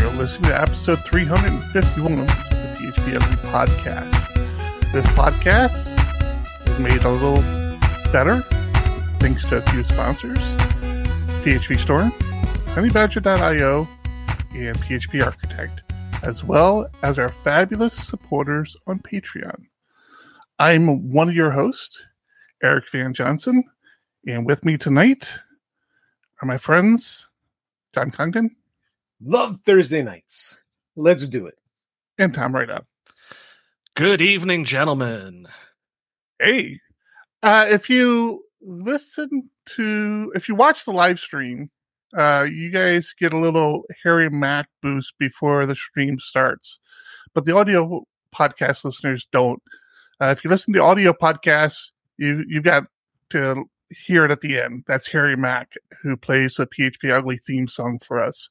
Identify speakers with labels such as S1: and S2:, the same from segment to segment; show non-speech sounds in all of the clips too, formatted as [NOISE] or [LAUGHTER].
S1: you're listening to episode 351 of the PHP Ugly podcast. This podcast is made a little better thanks to a few sponsors PhpStorm, HoneyBadger.io, and PHP Architect, as well as our fabulous supporters on Patreon. I'm one of your hosts, Eric Van Johnson, and with me tonight are my friends, John Congdon.
S2: Love Thursday nights. Let's do it.
S1: And time right Rideout.
S3: Good evening, gentlemen.
S1: Hey, uh, if you listen to, if you watch the live stream, uh, you guys get a little Harry Mack boost before the stream starts, but the audio podcast listeners don't. Uh, if you listen to audio podcasts, you you've got to hear it at the end. That's Harry Mack who plays the PHP Ugly theme song for us.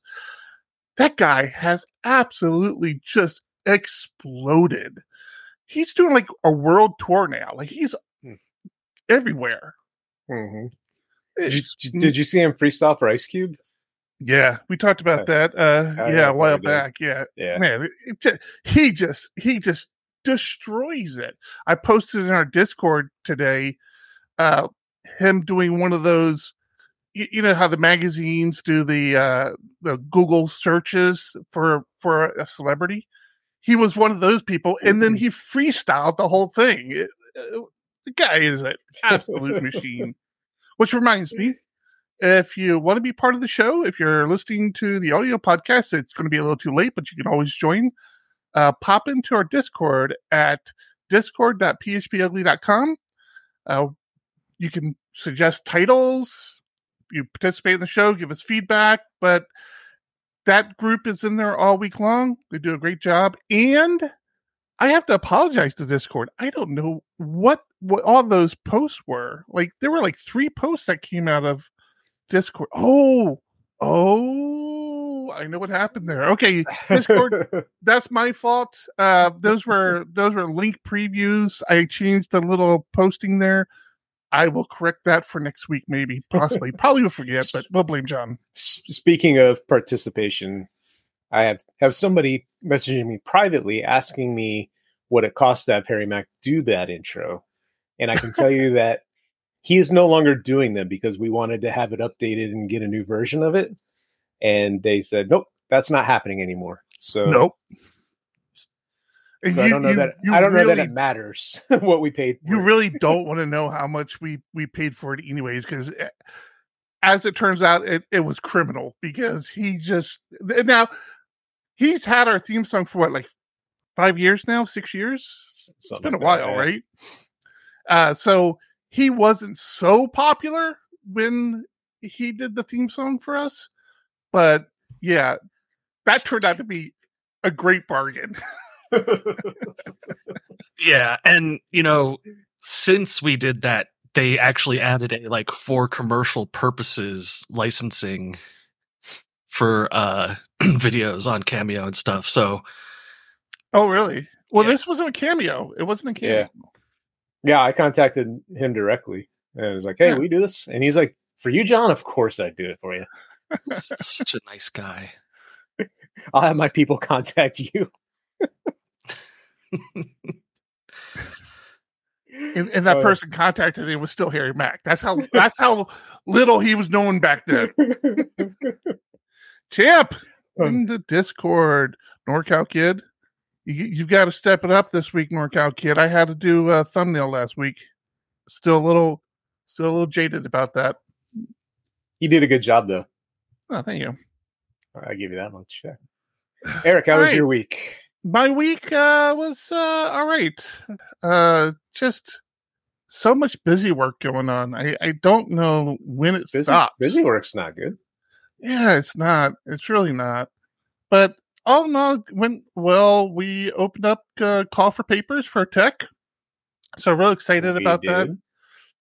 S1: That guy has absolutely just exploded. He's doing like a world tour now. Like he's everywhere.
S2: Mm-hmm. Did, you, did you see him freestyle for Ice Cube?
S1: Yeah, we talked about that. Uh, yeah, a while back. Yeah,
S2: yeah.
S1: Man, it just, he just he just destroys it. I posted in our Discord today. Uh, him doing one of those. You, you know how the magazines do the uh, the Google searches for for a celebrity. He was one of those people, and then he freestyled the whole thing. It, uh, the guy is an absolute machine. [LAUGHS] Which reminds me, if you want to be part of the show, if you're listening to the audio podcast, it's going to be a little too late, but you can always join. Uh, pop into our Discord at discord.phpugly.com. Uh, you can suggest titles, you participate in the show, give us feedback, but that group is in there all week long. They do a great job. And I have to apologize to Discord. I don't know what what all those posts were. Like there were like three posts that came out of Discord. Oh, oh, I know what happened there. Okay, Discord. [LAUGHS] that's my fault. Uh, those were [LAUGHS] those were link previews. I changed the little posting there. I will correct that for next week, maybe, possibly. Probably will forget, but we'll blame John.
S2: Speaking of participation, I have have somebody messaging me privately asking me what it costs to have Harry Mack do that intro, and I can tell you [LAUGHS] that he is no longer doing them because we wanted to have it updated and get a new version of it, and they said nope, that's not happening anymore. So
S1: nope.
S2: So you, I don't know you, that I don't really, know that it matters [LAUGHS] what we paid.
S1: you really don't [LAUGHS] want to know how much we we paid for it, anyways, because eh, as it turns out, it, it was criminal because he just now he's had our theme song for what like five years now, six years. Something it's been a while, right? Uh, so he wasn't so popular when he did the theme song for us, but yeah, that turned out to be a great bargain. [LAUGHS]
S3: yeah, and you know, since we did that, they actually added a like for commercial purposes licensing for uh [CLEARS THROAT] videos on Cameo and stuff. So
S1: Oh really? Well yeah. this wasn't a cameo. It wasn't a cameo.
S2: Yeah. Yeah, I contacted him directly and I was like, Hey, yeah. we do this? And he's like, For you, John, of course I'd do it for you.
S3: Such a nice guy. [LAUGHS]
S2: I'll have my people [LAUGHS] contact you
S1: and, and, that uh, person contacted him was still Harry Mack. That's how that's how little he was known back then. [LAUGHS] Champ in the Discord, NorCal Kid. You, have got to step it up this week, NorCal Kid. I had to do a thumbnail last week. Still a little, still a little jaded about that.
S2: He did a good job, though.
S1: Oh, thank you.
S2: I give you that much. Eric, how was right. your week?
S1: My week uh, was uh, all right. Uh, just so much busy work going on. I, I don't know when it
S2: busy,
S1: stops.
S2: Busy work's not good.
S1: Yeah, it's not. It's really not. But all in all, went well. We opened up uh, call for papers for Tek, so real excited
S2: We
S1: about that.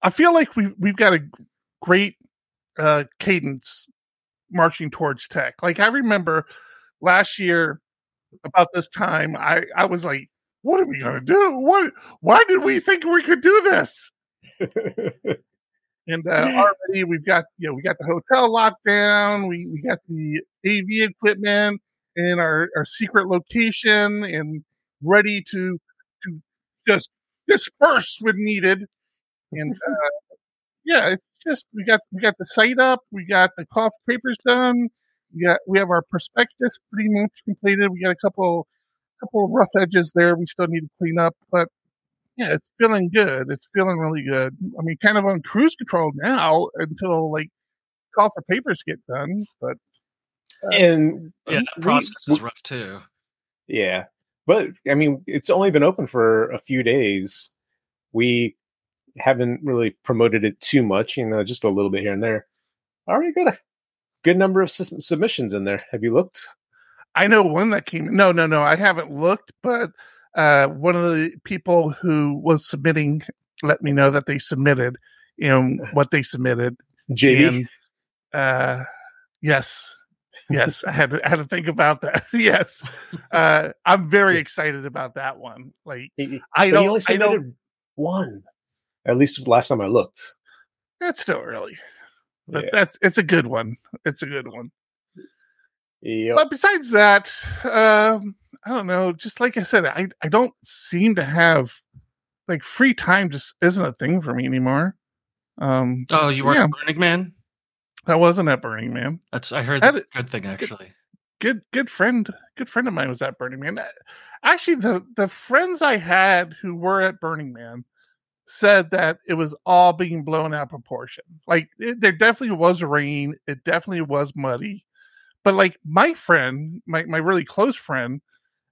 S1: I feel like we've we've got a great uh, cadence marching towards Tek. Like I remember last year about this time, I I was like, "What are we gonna do? What? Why did we think we could do this?" [LAUGHS] And uh, already we've got you know we got the hotel locked down. We we got the AV equipment in our our secret location and ready to to just disperse when needed. And [LAUGHS] uh, yeah, it's just we got we got the site up. We got the cough papers done. We got we have our prospectus pretty much completed. We got a couple couple of rough edges there we still need to clean up, but yeah, it's feeling good. It's feeling really good. I mean, kind of on cruise control now until like call for papers get done. But uh,
S2: and
S3: Yeah, that process
S2: we-
S3: is rough too.
S2: Yeah. But I mean, it's only been open for a few days. We haven't really promoted it too much, you know, just a little bit here and there. Already got a good number of submissions in there. Have you looked?
S1: I know one that came. No, no, no. I haven't looked, but uh, one of the people who was submitting let me know that they submitted, you know, [SIGHS] what they submitted.
S2: JB?
S1: And uh, yes, yes, I had to, I had to think about that. [LAUGHS] yes, uh, I'm very excited about that one. Like
S2: He-
S1: I don't, I don't.
S2: one. At least last time I looked.
S1: That's still early, but
S2: Yeah.
S1: that's it's a good one. It's a good one.
S2: Yep.
S1: But besides that, um, I don't know. Just like I said, I I don't seem to have like free time. Just isn't a thing for me anymore. Um,
S3: Oh, you weren't
S1: Yeah.
S3: at Burning Man?
S1: that wasn't at Burning Man.
S3: That's I heard
S1: That
S3: that's a good thing actually.
S1: good good friend good friend of mine was at Burning Man. Actually, the the friends I had who were at Burning Man said that it was all being blown out of proportion. Like it, there definitely was rain, it definitely was muddy, but like my friend, my my really close friend,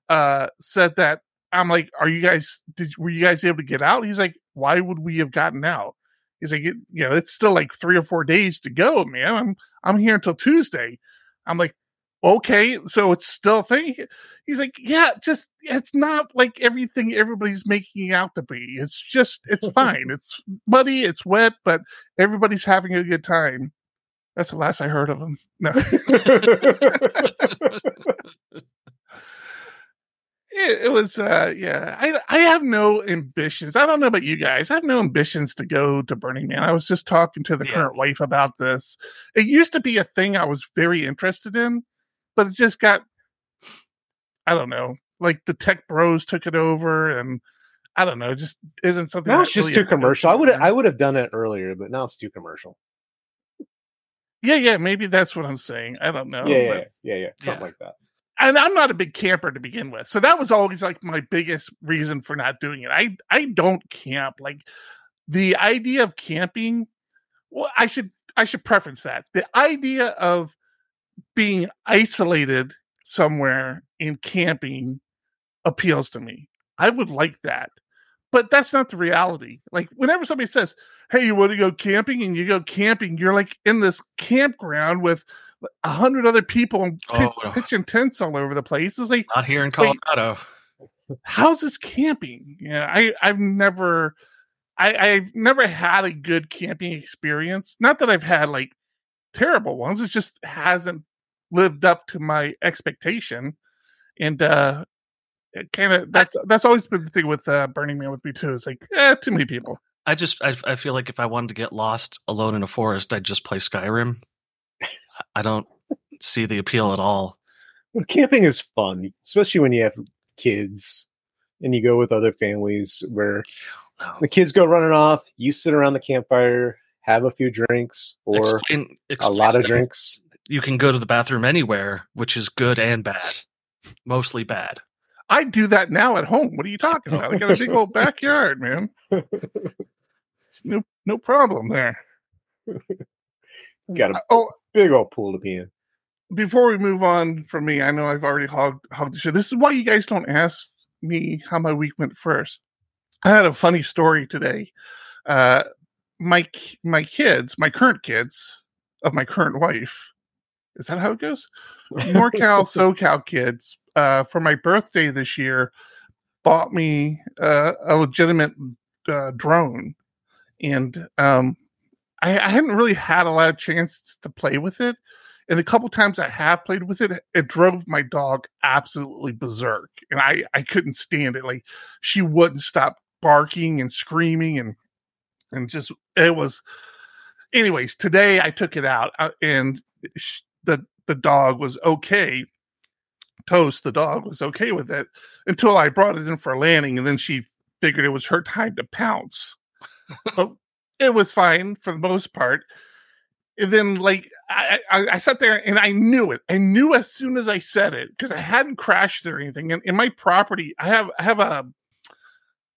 S1: uh, said that I'm like, are you guys did were you guys able to get out? He's like, why would we have gotten out? He's like, you know, it's still like three or four days to go, man. I'm I'm here until Tuesday. I'm like, okay, so it's still a thing. He's like, yeah, just it's not like everything everybody's making out to be. It's just it's [LAUGHS] fine. It's muddy, it's wet, but everybody's having a good time. That's the last I heard of him. No, [LAUGHS] it, it was uh yeah. I I have no ambitions. I don't know about you guys. I have no ambitions to go to Burning Man. I was just talking to the
S3: Yeah.
S1: current wife about this. It used to be a thing I was very interested in, but it just got I don't know. Like the tech bros took it over and I don't know, it just isn't something
S2: now it's just
S1: really
S2: too commercial. I would I would have done it earlier, but now it's too commercial.
S1: Yeah, yeah, maybe that's what I'm saying. I don't know.
S2: yeah, yeah, yeah, yeah, something
S3: Yeah.
S2: like that.
S1: and I'm not a big camper to begin with. So that was always like my biggest reason for not doing it. I I don't camp. Like the idea of camping, well, I should I should preference that. The idea of being isolated somewhere and camping appeals to me. I would like that. But that's not the reality. Like whenever somebody says, "Hey, you want to go camping?" and you go camping, you're like in this campground with a hundred other people and pitch,
S3: Oh.
S1: pitching tents all over the place. It's like,
S3: Not here in. Colorado.
S1: how's this camping? Yeah, I I've never, I I've never had a good camping experience. Not that I've had like terrible ones. It just hasn't lived up to my expectation, and uh it kind of that's that's always been the thing with uh Burning Man with me too. It's like, eh, too many people.
S3: I just I, I feel like if I wanted to get lost alone in a forest, I'd just play Skyrim. I don't see the appeal at all.
S2: But camping is fun, especially when you have kids and you go with other families where the kids go running off, you sit around the campfire, have a few drinks or
S3: Explain,
S2: a lot of drinks.
S3: You can go to the bathroom anywhere, which is good and bad. Mostly bad.
S1: I do that now at home. What are you talking about? I got a big old [LAUGHS] backyard, man. No no problem there.
S2: Got a
S1: Oh,
S2: big old pool to be in.
S1: before we move on from me, I know I've already hogged, hogged the show. This is why you guys don't ask me how my week went first. I had a funny story today. Uh, my my kids, my current kids of my current wife, is that how it goes? NorCal, [LAUGHS] SoCal kids uh, for my birthday this year, bought me uh, a legitimate uh, drone, and um, I, I hadn't really had a lot of chance to play with it. And the couple times I have played with it, it drove my dog absolutely berserk, and I I couldn't stand it. Like she wouldn't stop barking and screaming, and and just it was. Anyways, today I took it out, uh, and the the dog was okay. Toast, the dog was okay with it until I brought it in for a landing, and then she figured it was her time to pounce. [LAUGHS] it was fine for the most part. And then, like, I, I, I, sat there and I knew it. I knew as soon as I said it because I hadn't crashed or anything. And in my property, I have I have a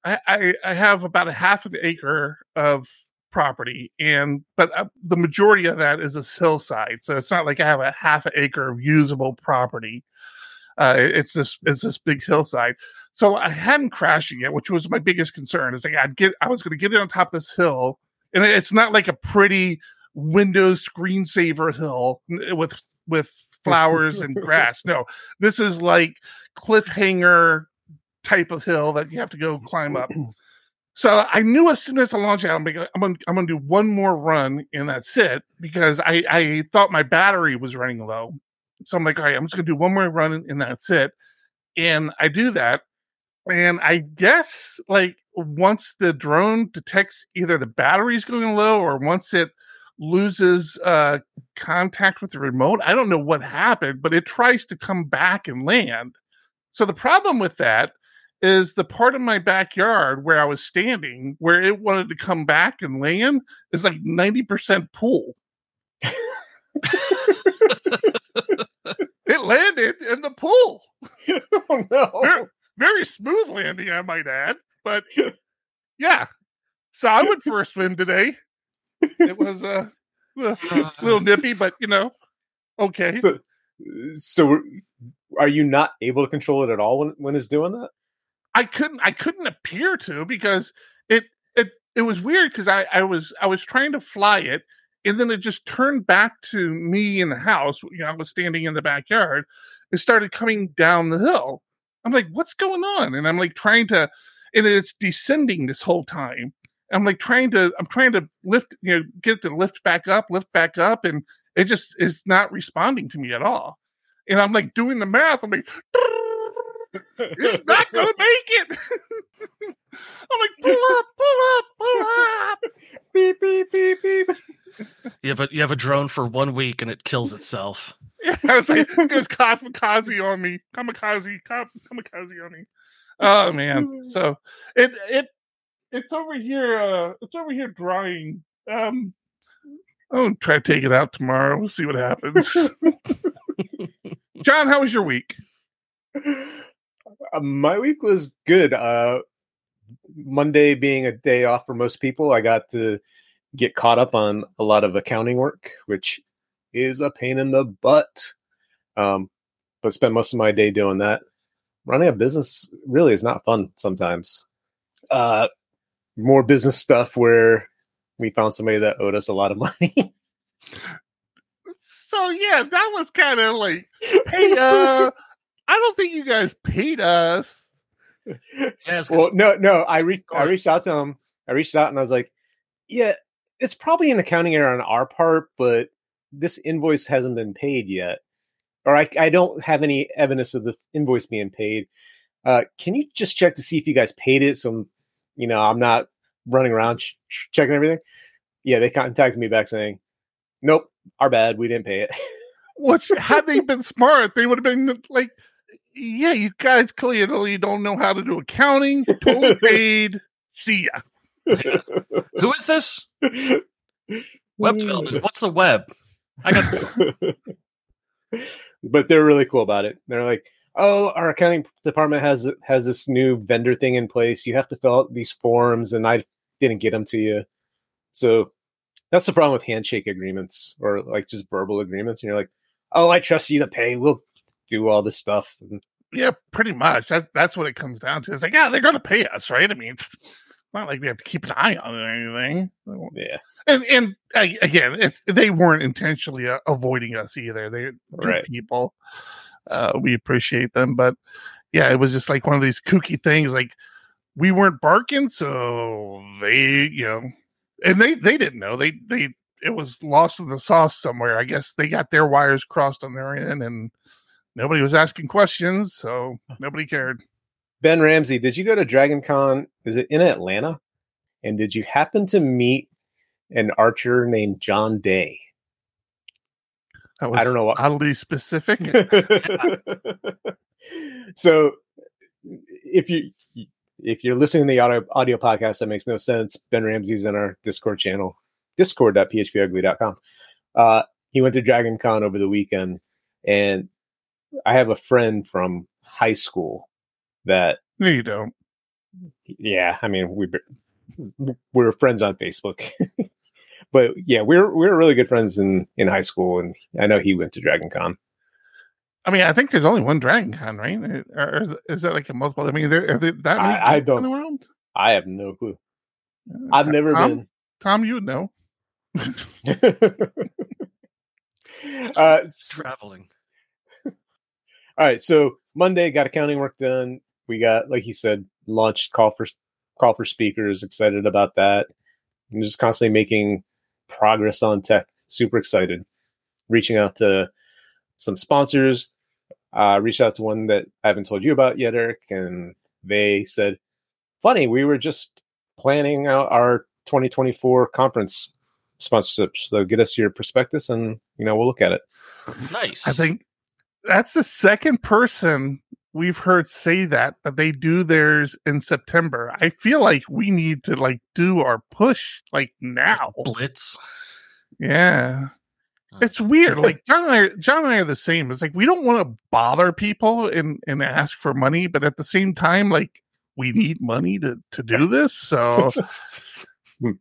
S1: I, I, I have about a half of an acre of property, and but uh, the majority of that is a hillside. So it's not like I have a half an acre of usable property. Uh, it's this it's this big hillside. So I hadn't crashed it yet, which was my biggest concern. Is like I'd get I was going to get it on top of this hill, and it's not like a pretty Windows screensaver hill with with flowers and [LAUGHS] grass. No, this is like cliffhanger type of hill that you have to go climb up. [CLEARS THROAT] So I knew as soon as I launched out, I'm I'm gonna do one more run and that's it because I, I thought my battery was running low. So I'm like, all right, I'm just gonna do one more run and that's it. And I do that. And I guess like once the drone detects either the battery's going low or once it loses uh, contact with the remote, I don't know what happened, but it tries to come back and land. So the problem with that is the part of my backyard where I was standing, where it wanted to come back and land, is like 90% pool. it landed in the pool. [LAUGHS]
S2: oh, no.
S1: Very, very smooth landing, I might add. But [LAUGHS] yeah. So I went for a swim today. It was uh, a [SIGHS] little nippy, but you know, okay.
S2: So, so are you not able to control it at all when, when it's doing that?
S1: I couldn't I couldn't appear to because it it it was weird because I I was I was trying to fly it and then it just turned back to me in the house. You know, I was standing in the backyard. It started coming down the hill. I'm like, what's going on? And I'm like trying to, and it's descending this whole time. I'm like trying to, I'm trying to lift, you know, get to lift back up, lift back up, and it just is not responding to me at all. And I'm like doing the math. I'm like, it's not gonna make it. [LAUGHS] I'm like, pull up, pull up, pull up. [LAUGHS]
S2: beep beep beep beep.
S3: You have a you have a drone for one week and it kills itself.
S1: Yeah, [LAUGHS] I was like, it was kamikaze on me, kamikaze, kam- kamikaze on me. Oh man, so it it it's over here. Uh, it's over here drying. Um, I'll try to take it out tomorrow. We'll see what happens. John, how was your week?
S2: Uh, my week was good. Uh, Monday being a day off for most people, I got to get caught up on a lot of accounting work, which is a pain in the butt. Um, but spent most of my day doing that. Running a business really is not fun sometimes. Uh, more business stuff where we found somebody that owed us a lot of money. [LAUGHS]
S1: So yeah, that was kind of like, hey, [LAUGHS] uh, I don't think you guys paid us.
S3: Yeah,
S2: well, no, no. I re- I reached out to him. I reached out and I was like, "Yeah, it's probably an accounting error on our part, but this invoice hasn't been paid yet, or I, I don't have any evidence of the invoice being paid. Uh, can you just check to see if you guys paid it? So, you know, I'm not running around ch- ch- checking everything. Yeah, they contacted me back saying, "Nope, our bad. We didn't pay it."
S1: Which had they [LAUGHS] been smart, they would have been like, yeah, you guys clearly don't know how to do accounting. Totally [LAUGHS] paid. See ya.
S3: who is this? Web development. [LAUGHS] What's the web? I got [LAUGHS]
S2: but they're really cool about it. They're like, "Oh, our accounting department has has this new vendor thing in place. You have to fill out these forms, and I didn't get them to you." So that's the problem with handshake agreements or like just verbal agreements. And you're like, "Oh, I trust you to pay. We'll do all this stuff."
S1: Yeah, pretty much. That's that's what it comes down to. It's like, yeah, they're gonna pay us, right? I mean, it's not like we have to keep an eye on it or anything.
S2: yeah,
S1: And and uh, again, it's they weren't intentionally uh, avoiding us either. They're
S2: Right.
S1: people. Uh, we appreciate them, but yeah, it was just like one of these kooky things. Like we weren't barking, so they, you know, and they they didn't know they they it was lost in the sauce somewhere. I guess they got their wires crossed on their end, and nobody was asking questions, so nobody cared.
S2: Ben Ramsey, did you go to Dragon Con? Is it in Atlanta? And did you happen to meet an archer named John Day? I don't know what-
S1: oddly specific. [LAUGHS]
S2: so if you if you're listening to the audio, audio podcast that makes no sense ben ramsey's in our discord channel discord.phpugly.com uh he went to dragon con over the weekend and i have a friend from high school that
S1: no, you don't.
S2: yeah i mean we we're friends on facebook [LAUGHS] but yeah we're we're really good friends in in high school and i know he went to dragon con
S1: I mean, I think there's only one Dragon Con, right? Or is, is that like a multiple? I mean, there are there that many
S2: I- I don't-
S1: in the world.
S2: i have no clue i've
S1: Tom-
S2: never
S1: Tom,
S2: been
S1: Tom, you would know. [LAUGHS]
S2: uh, s-
S3: Traveling.
S2: All right. So Monday got accounting work done. We got, like he said, launched call for call for speakers. Excited about that. And just constantly making progress on Tek. Super excited. Reaching out to some sponsors. Uh, reached out to one that I haven't told you about yet, Eric, and they said, "Funny, we were just planning out our 2024 conference sponsorship. So get us your prospectus, and you know we'll look at it."
S3: Nice.
S1: I think that's the second person we've heard say that that they do theirs in September. I feel like we need to like do our push like now.
S3: Blitz.
S1: Yeah. It's weird. [LAUGHS] Like John and I, are- John and I are the same. It's like we don't want to bother people and and ask for money, but at the same time, like we need money to to do this. So [LAUGHS]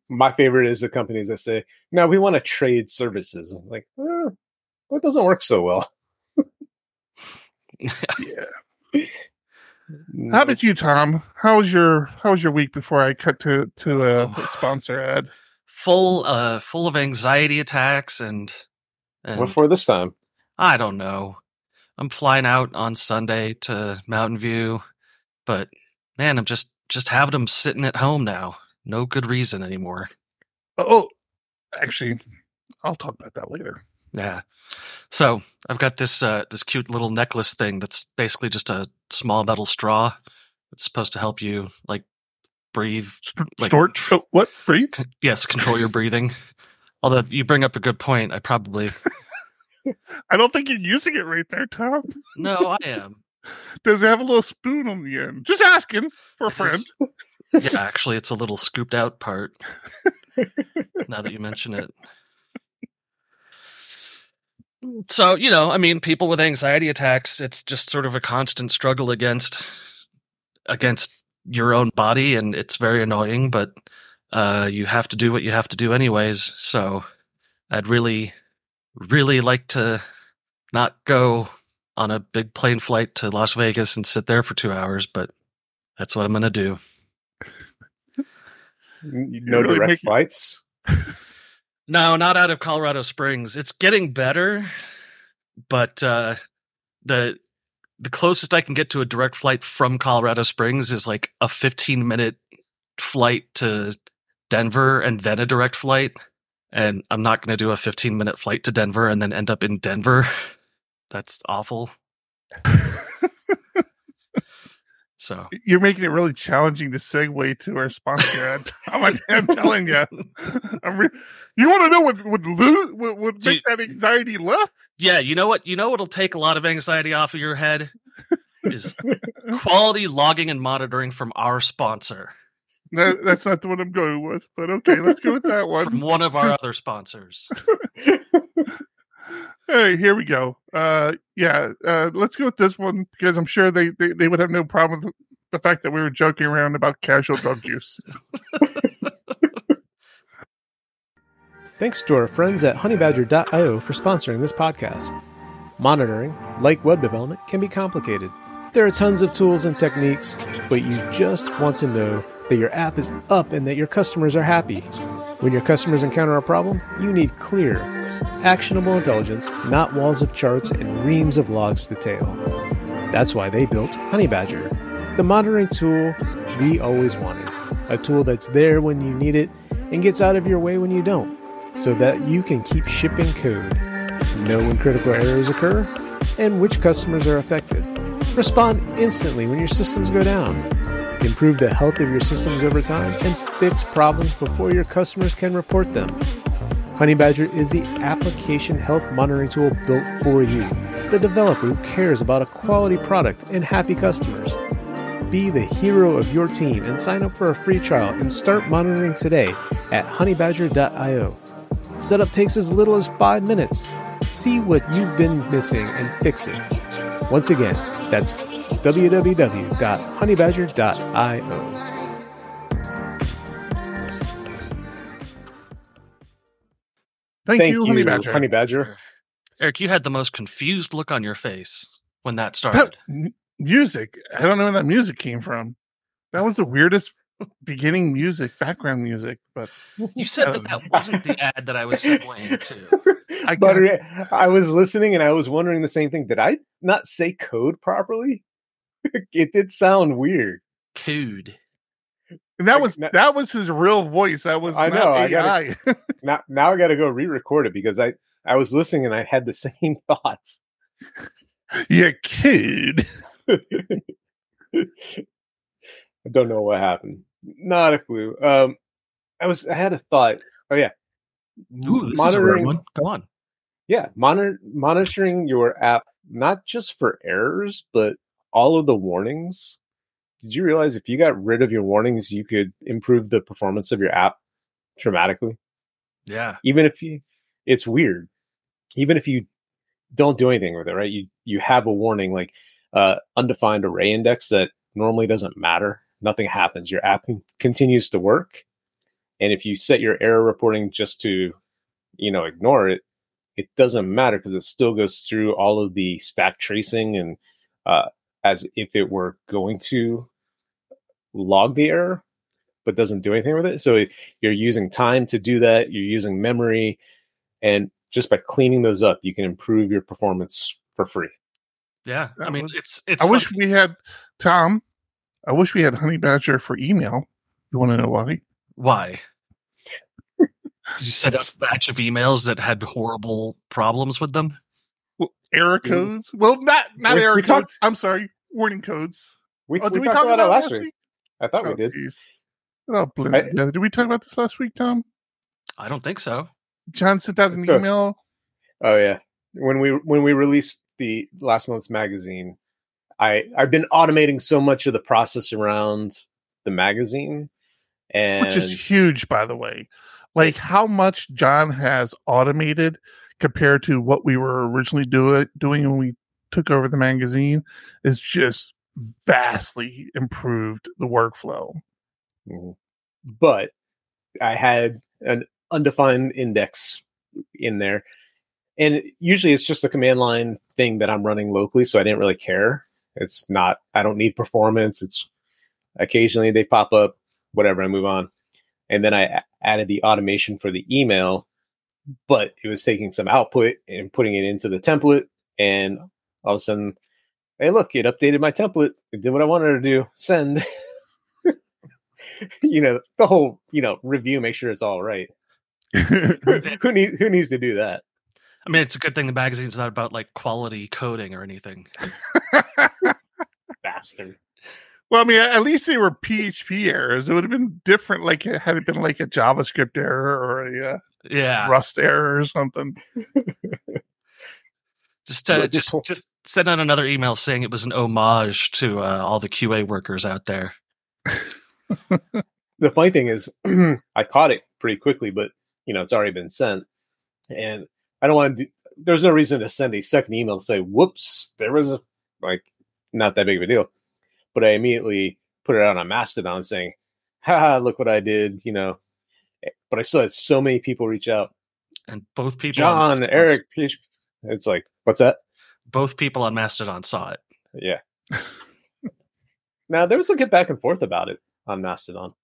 S2: My favorite is the companies that say, "No, we want to trade services." I'm like, eh, that doesn't work so well.
S1: Yeah. How about you, Tom? How was your how was your week before I cut to to a
S3: Oh.
S1: sponsor ad?
S3: full uh full of anxiety attacks and and
S2: what for this time?
S3: I don't know. I'm flying out on Sunday to Mountain View, but man, I'm just just having them sitting at home now. No good reason anymore.
S1: Oh, actually, I'll talk about that later.
S3: Yeah. So I've got this uh, this cute little necklace thing that's basically just a small metal straw. It's supposed to help you like breathe. Like-
S1: Snort. Oh, what? Breathe.
S3: Yes, control your breathing. Although you bring up a good point, I probably [LAUGHS]
S1: I don't think you're using it right there, Tom.
S3: no, I am. [LAUGHS]
S1: Does it have a little spoon on the end? Just asking for a friend.
S3: yeah, actually, it's a little scooped out part. [LAUGHS] now that you mention it. So, you know, I mean, people with anxiety attacks, it's just sort of a constant struggle against against your own body and it's very annoying, but uh you have to do what you have to do anyways. So, I'd really really like to not go on a big plane flight to Las Vegas and sit there for 2 hours, but that's what I'm going to do.
S2: No direct flights. [LAUGHS]
S3: No, not out of Colorado Springs. It's getting better, but uh, the the closest I can get to a direct flight from Colorado Springs is like a 15 minute flight to Denver and then a direct flight. And I'm not going to do a 15 minute flight to Denver and then end up in Denver. [LAUGHS] That's awful. [LAUGHS] So
S1: You're making it really challenging to segue to our sponsor ad. Tom, I- I'm telling you. [LAUGHS] I'm re- you want to know what would lose, what would make that anxiety left?
S3: yeah, you know what? You know what'll take a lot of anxiety off of your head is quality logging and monitoring from our sponsor,
S1: No, that's not the one I'm going with. But okay, let's go with that one. [LAUGHS]
S3: from
S1: one.
S3: one of our [LAUGHS] other sponsors.
S1: Hey, here we go. Uh, yeah, uh, let's go with this one because I'm sure they, they, they would have no problem with the fact that we were joking around about casual drug use. [LAUGHS]
S2: Thanks to our friends at honeybadger.io for sponsoring this podcast. Monitoring, like web development, can be complicated. There are tons of tools and techniques, but you just want to know that your app is up and that your customers are happy. When your customers encounter a problem, you need clear, Actionable intelligence, not walls of charts and reams of logs to tail. That's why they built Honeybadger, the monitoring tool we always wanted. A tool that's there when you need it and gets out of your way when you don't, so that you can keep shipping code, know when critical errors occur, and which customers are affected. Respond instantly when your systems go down. Improve the health of your systems over time and fix problems before your customers can report them. Honeybadger is the application health monitoring tool built for you, the developer who cares about a quality product and happy customers. Be the hero of your team and sign up for a free trial and start monitoring today at honeybadger.io. Setup takes as little as five minutes. See what you've been missing and fix it. Once again, that's www.honeybadger.io.
S1: Thank, you, Honey Badger.
S2: Honey Badger.
S3: Eric, you had the most confused look on your face when that started.
S1: That m- music. I don't know where that music came from. That was the weirdest [LAUGHS] beginning music, background music. But
S3: You [LAUGHS] said that that wasn't the ad that I was [LAUGHS] segueing to.
S1: I
S2: but I was listening and I was wondering the same thing. Did I not say code properly? it did sound weird.
S3: Code.
S1: And that was
S2: Now-
S1: that was his real voice. That was
S2: I
S1: not
S2: know, I gotta- [LAUGHS] Now, now I got to go re-record it because I I was listening and I had the [LAUGHS] same thoughts.
S1: you kid. [LAUGHS]
S2: I don't know what happened. Not a clue. Um, I was I had a thought. Oh yeah,
S3: Ooh, this is a one. Go on.
S2: Yeah, monitor monitoring your app not just for errors, but all of the warnings. Did you realize if you got rid of your warnings, you could improve the performance of your app dramatically?
S3: Yeah.
S2: Even if you, it's weird. Even if you don't do anything with it, right? You you have a warning like uh, undefined array index that normally doesn't matter. Nothing happens. Your app continues to work, and if you set your error reporting just to, you know, ignore it, it doesn't matter because it still goes through all of the stack tracing and uh, as if it were going to log the error, but doesn't do anything with it. So you're using time to do that. You're using memory, and just by cleaning those up, you can improve your performance for free.
S3: Yeah. I mean, it's it's.
S1: I wish we had Tom. I wish we had Honey Badger for email. You want to know why?
S3: Why? You set up a batch of emails that had horrible problems with them?
S1: Well, error
S2: Mm.
S1: codes. Well, not not
S2: We-
S1: error
S2: we
S1: codes.
S2: talked-
S1: I'm sorry, warning codes.
S2: We,
S1: Oh,
S2: we talked about, it last week. I thought
S1: Oh,
S2: we did.
S1: geez. It oh, all blended
S2: I-
S1: together. Did we talk about this last week, Tom?
S3: I don't think so.
S1: John sent out an
S2: So-
S1: email.
S2: Oh yeah. When we when we released the last month's magazine, I I've been automating so much of the process around the magazine, and
S1: which is huge, by the way. Like how much John has automated compared to what we were originally do doing when we took over the magazine is just vastly improved the workflow.
S2: Mhm. but I had an undefined index in there, and usually it's just a command line thing that I'm running locally, so I didn't really care. It's not I don't need performance. It's occasionally they pop up, whatever. I move on, and then I added the automation for the email, but it was taking some output and putting it into the template, and all of a sudden, hey, look, it updated my template. It did what I wanted to do. Send. [LAUGHS] you know the whole you know review, make sure it's all right. who, [LAUGHS] who needs who needs to do that?
S3: I mean, it's a good thing the magazine's not about like quality coding or anything.
S2: Bastard.
S1: well, I mean, at least they were PHP errors. It would have been different, like it had it been like a JavaScript error or a uh,
S3: Yeah.
S1: Rust error or something. [LAUGHS]
S3: Just uh, just just send out another email saying it was an homage to uh, all the QA workers out there. [LAUGHS]
S2: The funny thing is, [CLEARS THROAT] I caught it pretty quickly, but you know it's already been sent, and I don't want to. Do, there's no reason to send a second email to say, "Whoops, there was a like not that big of a deal," but I immediately put it out on Mastodon saying, "Ha, look what I did," you know. But I still had so many people reach out.
S3: And both people,
S2: John, Eric, It's like, what's that?
S3: both people on Mastodon saw it.
S2: Yeah. [LAUGHS] now there was a good back and forth about it on Mastodon.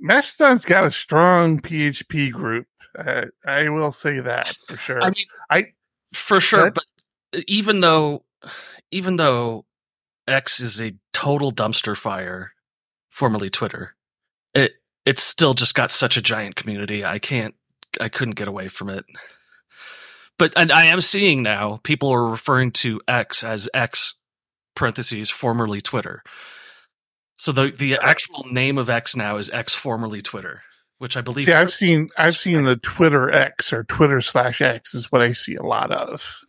S1: Mastodon's got a strong PHP group. I, I will say that for sure.
S3: I mean,
S1: I
S3: for sure, but even though, even though X is a total dumpster fire, formerly Twitter, it it's still just got such a giant community. I can't, I couldn't get away from it. But and I am seeing now people are referring to X as X parentheses formerly Twitter. So the the uh, actual name of X now is X formerly Twitter, which I believe.
S1: see. I've seen I've seen the Twitter X or Twitter slash X is what I see a lot of.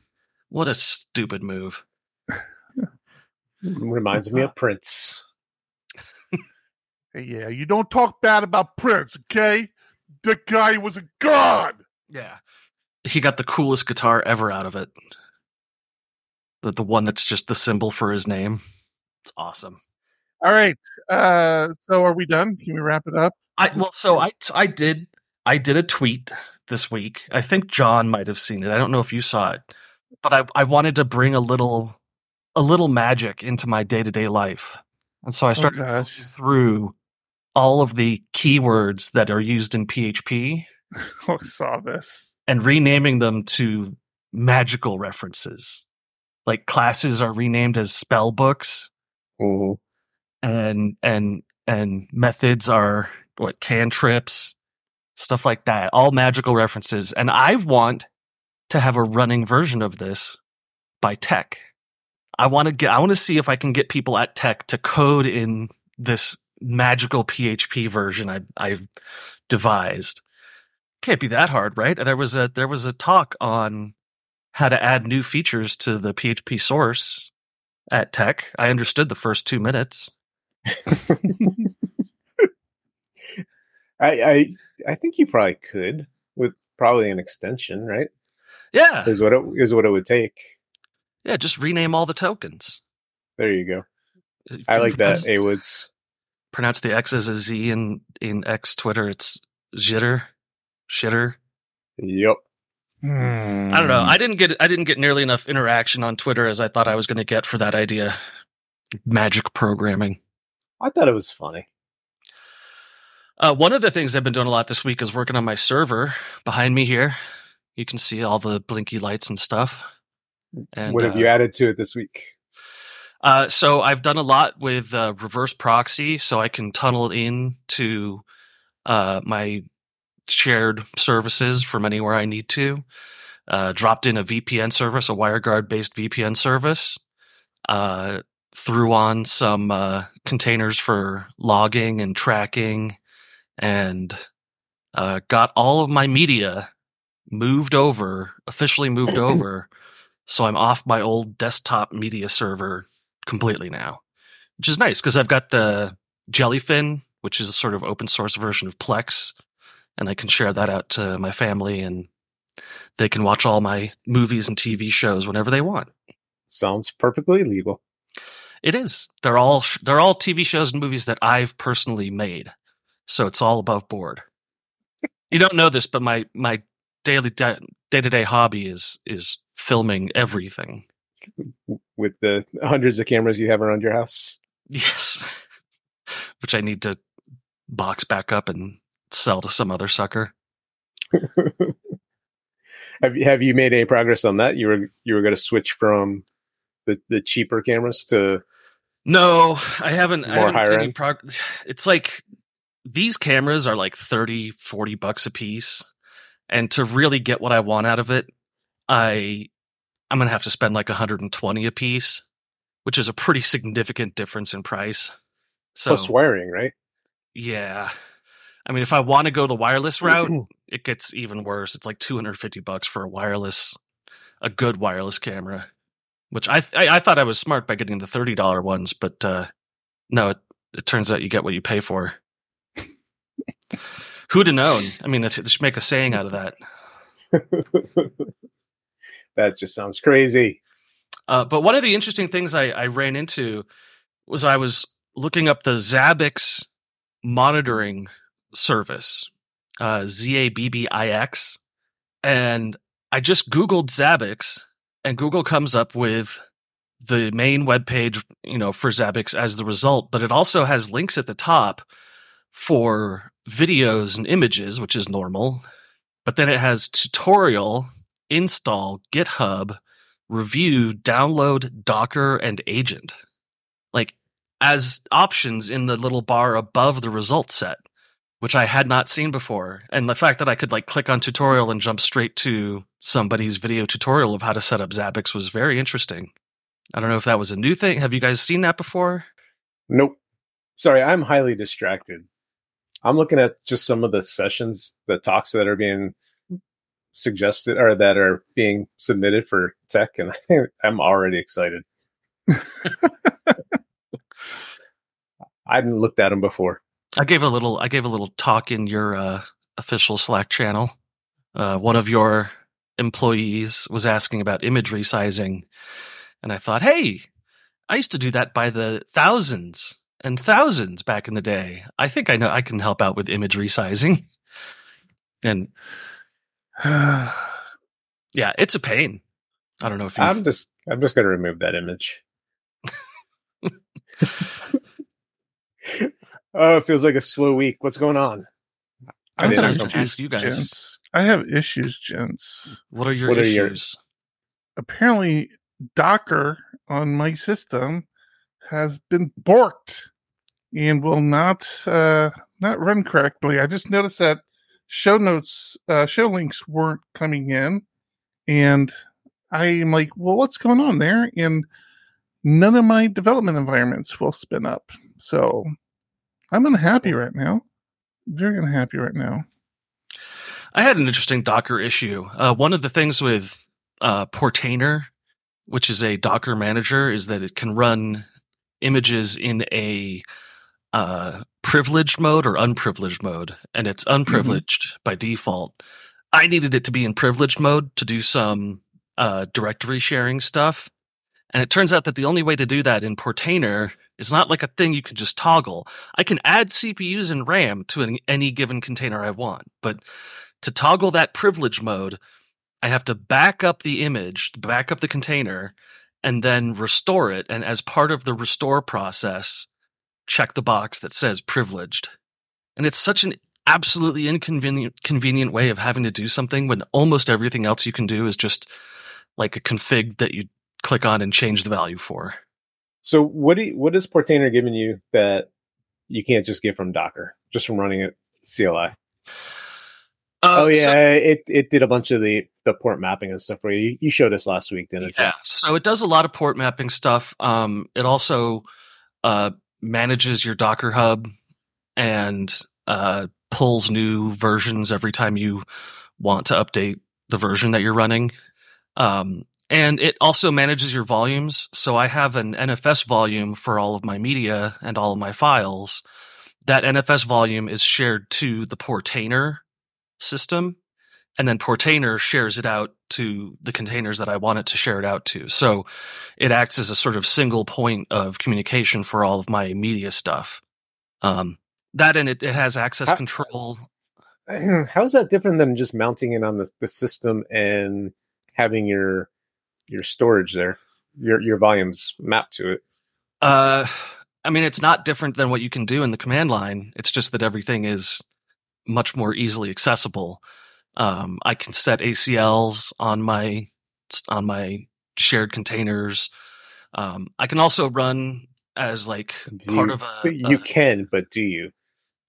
S3: What a stupid move. [LAUGHS]
S2: Reminds me of Prince.
S1: Yeah, you don't talk bad about Prince, okay? The guy was a god.
S3: Yeah. He got the coolest guitar ever out of it. The the one that's just the symbol for his name. It's awesome.
S1: All right. Uh, so are we done? Can we wrap it up?
S3: I well so I I did I did a tweet this week. I think John might have seen it. I don't know if you saw it. But I I wanted to bring a little a little magic into my day-to-day life. And so I started
S1: oh,
S3: through all of the keywords that are used in PHP [LAUGHS]
S1: I saw this.
S3: And renaming them to magical references. Like classes are renamed as spell books
S2: Mhm.
S3: and and and methods are what cantrips, stuff like that. All magical references. And I want to have a running version of this by Tek. I want to get I want to see if I can get people at Tek to code in this magical PHP version I I've devised. Can't be that hard, right? There was a there was a talk on how to add new features to the PHP source at Tek. I understood the first 2 minutes. [LAUGHS]
S2: I, I I think you probably could with probably an extension, right?
S3: Yeah.
S2: Is what it is what it would take.
S3: Yeah, just rename all the tokens.
S2: There you go.
S3: If
S2: I
S3: you
S2: like that.
S3: pronounce-
S2: A Woods.
S3: Pronounce the X as a Z in in X Twitter. It's jitter, shitter.
S2: Yep.
S3: I don't know. I didn't get I didn't get nearly enough interaction on Twitter as I thought I was going to get for that idea. Magic programming.
S2: I thought it was funny.
S3: Uh, one of the things I've been doing a lot this week is working on my server behind me here. You can see all the blinky lights and stuff. And
S2: what have
S3: uh,
S2: you added to it this week?
S3: Uh, so I've done a lot with uh, reverse proxy, so I can tunnel in to uh, my shared services from anywhere I need to. Uh, dropped in a VPN service, a WireGuard based VPN service. Uh, threw on some uh, containers for logging and tracking, and uh, got all of my media moved over, officially moved [CLEARS THROAT] over. So I'm off my old desktop media server completely now, which is nice because I've got the Jellyfin, which is a sort of open source version of Plex, and I can share that out to my family and they can watch all my movies and TV shows whenever they want.
S2: Sounds perfectly legal.
S3: It is. They're all they're all TV shows and movies that I've personally made, so it's all above board. you don't know this, but my my daily day to day hobby is is filming everything.
S2: With the hundreds of cameras you have around your house.
S3: Yes. [LAUGHS] Which I need to box back up and sell to some other sucker. [LAUGHS]
S2: have you have you made any progress on that? You were you were going to switch from the, the cheaper cameras to
S3: No, I haven't. I
S2: More
S3: haven't
S2: higher
S3: any prog- It's like these cameras are like 30, 40 bucks a piece. And to really get what I want out of it, I I'm gonna have to spend like 120 a piece, which is a pretty significant difference in price. So
S2: plus wiring, right?
S3: yeah. I mean, if I want to go the wireless route, [CLEARS THROAT] it gets even worse. It's like 250 bucks for a wireless, a good wireless camera, which I th- I, I thought I was smart by getting the thirty dollar ones, but uh, no, it, it turns out you get what you pay for. [LAUGHS] Who'd have known? I mean, they should make a saying out of that. [LAUGHS]
S2: that just sounds crazy.
S3: Uh, but one of the interesting things I, I ran into was I was looking up the Zabbix monitoring service, uh, Z A B B I X, and I just Googled Zabbix, and Google comes up with the main webpage, you know, for Zabbix as the result, but it also has links at the top for videos and images, which is normal. but then it has tutorial, install, GitHub, review, download, Docker, and agent. Like as options in the little bar above the result set, which I had not seen before. And the fact that I could like click on tutorial and jump straight to somebody's video tutorial of how to set up Zabbix was very interesting. I don't know if that was a new thing. Have you guys seen that before?
S2: Nope. Sorry, I'm highly distracted. I'm looking at just some of the sessions, the talks that are being suggested or that are being submitted for Tek, and [LAUGHS] I'm already excited. [LAUGHS] I hadn't looked at them before.
S3: I gave a little. I gave a little talk in your uh, official Slack channel. Uh, one of your employees was asking about image resizing, and I thought, hey, I used to do that by the thousands and thousands back in the day. I think I know I can help out with image resizing. [LAUGHS] And [SIGHS] yeah, it's a pain. I don't know if you
S2: I'm just I'm just gonna remove that image. [LAUGHS] oh, it feels like a slow week. What's going on?
S3: I was
S1: have
S3: going to
S1: issues,
S3: ask you guys.
S1: gents. I have issues, gents.
S3: What are your
S2: What are your-
S3: issues?
S1: Apparently, Docker on my system has been borked and will not uh, not run correctly. I just noticed that show notes, uh, show links weren't coming in, and I'm like, "Well, what's going on there?" And none of my development environments will spin up. So I'm unhappy right now. Very unhappy right now.
S3: I had an interesting Docker issue. Uh, one of the things with uh, Portainer, which is a Docker manager, is that it can run images in a uh, privileged mode or unprivileged mode, and it's unprivileged by default. I needed it to be in privileged mode to do some uh, directory sharing stuff, and it turns out that the only way to do that in Portainer is not like a thing you can just toggle. I can add CPUs and RAM to an, any given container I want, but to toggle that privilege mode, I have to back up the image, back up the container, and then restore it. And as part of the restore process, check the box that says privileged. And it's such an absolutely inconvenient convenient way of having to do something when almost everything else you can do is just like a config that you click on and change the value for.
S2: So what do you, what is Portainer giving you that you can't just get from Docker, just from running it CLI?
S3: Uh,
S2: oh yeah,
S3: so-
S2: it it did a bunch of the the port mapping and stuff for you. You showed us last week, didn't it?
S3: Yeah, so it does a lot of port mapping stuff. Um, it also uh, manages your Docker Hub and uh, pulls new versions every time you want to update the version that you're running. Um, and it also manages your volumes. So I have an NFS volume for all of my media and all of my files. That NFS volume is shared to the Portainer system and then Portainer shares it out to the containers that I want it to share it out to. So it acts as a sort of single point of communication for all of my media stuff. Um, that and it, it has access
S2: How-
S3: control. [CLEARS THROAT]
S2: How is that different than just mounting it on the, the system and having your your storage there, your your volumes mapped to it?
S3: Uh, I mean, it's not different than what you can do in the command line. It's just that everything is much more easily accessible. Um, I can set ACLs on my on my shared containers. Um, I can also run as like
S2: Do
S3: part
S2: you,
S3: of a,
S2: you
S3: a-
S2: can, but do you?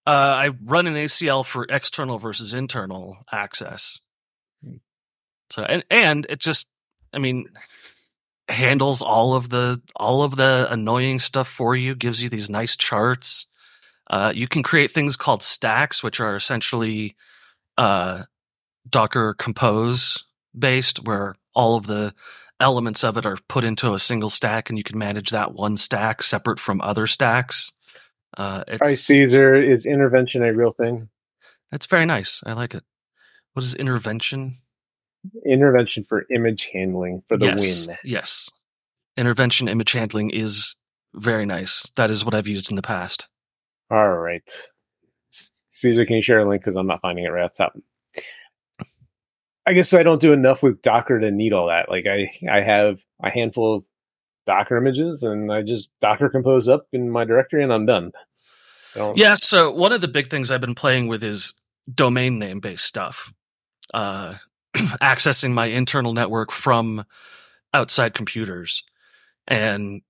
S3: Uh, I run an ACL for external versus internal access. So and and it just, I mean, handles all of the all of the annoying stuff for you. Gives you these nice charts. Uh, you can create things called stacks, which are essentially uh, Docker Compose based, where all of the elements of it are put into a single stack, and you can manage that one stack separate from other stacks. Uh, it's,
S2: Hi, Caesar. Is intervention a real thing?
S3: That's very nice. I like it. What is intervention?
S2: Intervention for image handling for the
S3: yes.
S2: win.
S3: Yes. Intervention image handling is very nice. That is what I've used in the past.
S2: All right. Caesar, can you share a link? Because I'm not finding it right off the top. I guess I don't do enough with Docker to need all that. Like I, I have a handful of Docker images, and I just Docker compose up in my directory, and I'm done.
S3: Yeah, so one of the big things I've been playing with is domain name based stuff. uh, [CLEARS THROAT] accessing my internal network from outside computers. And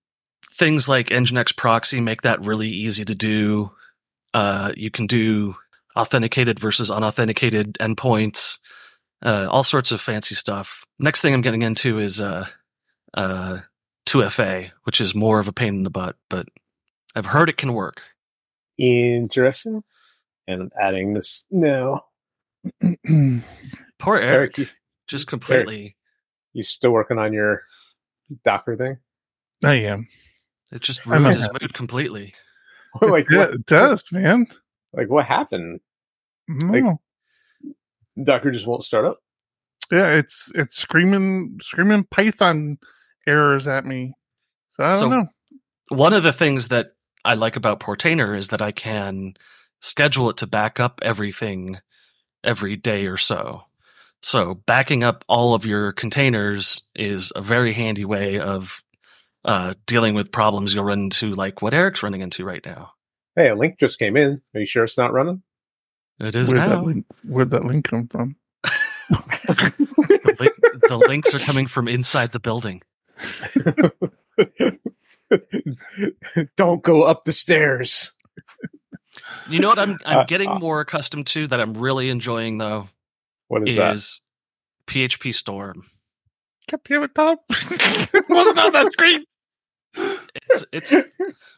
S3: things like Nginx proxy make that really easy to do. Uh, you can do authenticated versus unauthenticated endpoints, uh, all sorts of fancy stuff. Next thing I'm getting into is uh, uh, 2FA, which is more of a pain in the butt, but I've heard it can work.
S2: Interesting. And I'm adding this now. [CLEARS THROAT]
S3: Poor Eric,
S2: Eric, you,
S3: just completely.
S2: you still working on your Docker thing?
S1: I am.
S3: It just ruined his mood completely. [LAUGHS]
S2: like
S1: yeah,
S2: what,
S1: it does, man.
S2: like what happened?
S1: No.
S2: Docker just won't start up.
S1: yeah, it's it's screaming screaming Python errors at me. So I don't
S3: So-
S1: know.
S3: One of the things that I like about Portainer is that I can schedule it to back up everything every day or so. So backing up all of your containers is a very handy way of uh, dealing with problems you'll run into, like what Eric's running into right now.
S2: Hey, a link just came in. Are you sure it's not running?
S3: It is
S1: Where'd that,
S3: now.
S1: link, where'd that link come from? [LAUGHS] [LAUGHS]
S3: the, link, the links are coming from inside the building. [LAUGHS]
S2: Don't go up the stairs.
S3: You know what I'm I'm
S2: Uh,
S3: getting
S2: uh,
S3: more accustomed to that I'm really enjoying though
S2: What is,
S3: is PhpStorm.
S1: God damn it, Tom. [LAUGHS] Wasn't on that screen.
S3: It's it's [LAUGHS]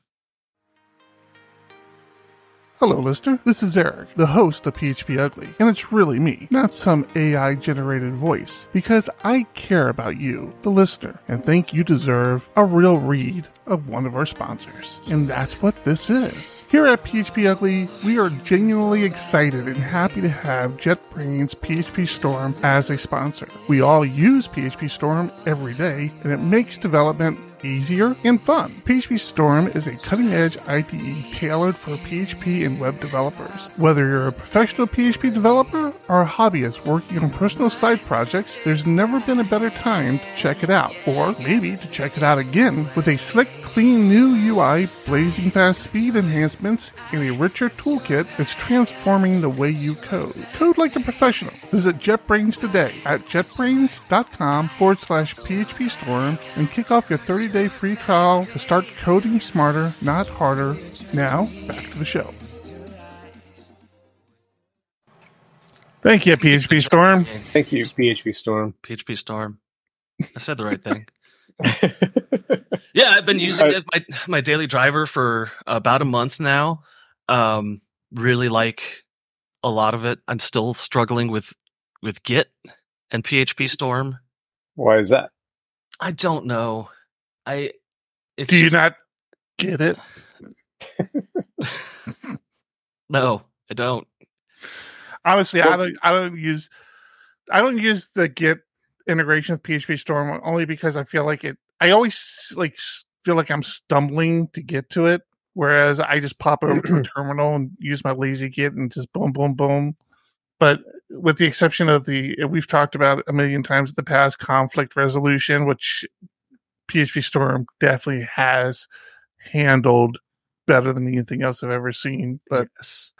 S1: Hello, listener. This is Eric, the host of PHP Ugly, and it's really me, not some AI generated voice, because I care about you, the listener, and think you deserve a real read of one of our sponsors. And that's what this is. Here at PHP Ugly, we are genuinely excited and happy to have JetBrains PhpStorm as a sponsor. We all use PhpStorm every day, and it makes development easier and fun. PhpStorm is a cutting edge IDE tailored for PHP and web developers. Whether you're a professional PHP developer or a hobbyist working on personal side projects, there's never been a better time to check it out, or maybe to check it out again with a slick, clean new UI, blazing fast speed enhancements, and a richer toolkit that's transforming the way you code. Code like a professional. Visit JetBrains today at jetbrains.com forward slash PhpStorm and kick off your 30 day free trial to start coding smarter, not harder. Now, back to the show. Thank you, PhpStorm.
S2: Thank you, PhpStorm.
S3: PHP Storm. I said the right thing. [LAUGHS] Yeah, I've been using it as my my daily driver for about a month now. Um, really like a lot of it. I'm still struggling with with Git and PhpStorm.
S2: Why is that?
S3: I don't know. I it's
S1: Do you not get it? [LAUGHS]
S3: no, I don't.
S1: Honestly, I don't. I don't use. I don't use the Git integration with PhpStorm only because I feel like it. I always like feel like I'm stumbling to get to it, whereas I just pop it over to the [CLEARS THROAT] terminal and use my lazy Git and just boom, boom, boom. But with the exception of the we've talked about a million times in the past conflict resolution, which PhpStorm definitely has handled better than anything else I've ever seen. But
S3: yes.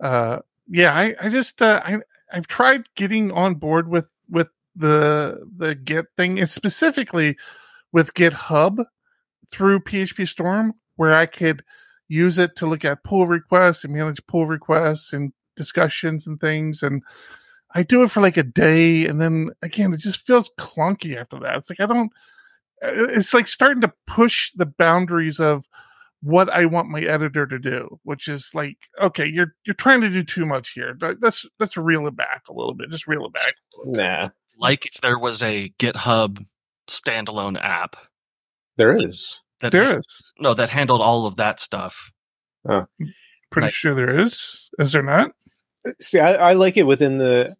S1: uh yeah i i just uh i i've tried getting on board with with the the git thing and specifically with github through PhpStorm where i could use it to look at pull requests and manage pull requests and discussions and things and i do it for like a day and then again it just feels clunky after that it's like i don't it's like starting to push the boundaries of what I want my editor to do, which is like, okay, you're you're trying to do too much here. Let- Let's let's reel it back a little bit. Just reel it back.
S2: Nah,
S3: Like if there was a GitHub standalone app
S2: there is.
S3: that
S1: There is.
S3: no that handled all of that stuff.
S1: Pretty
S3: Nice.
S1: sure there is. Is there not?
S2: Uh, see, I, I like it within the.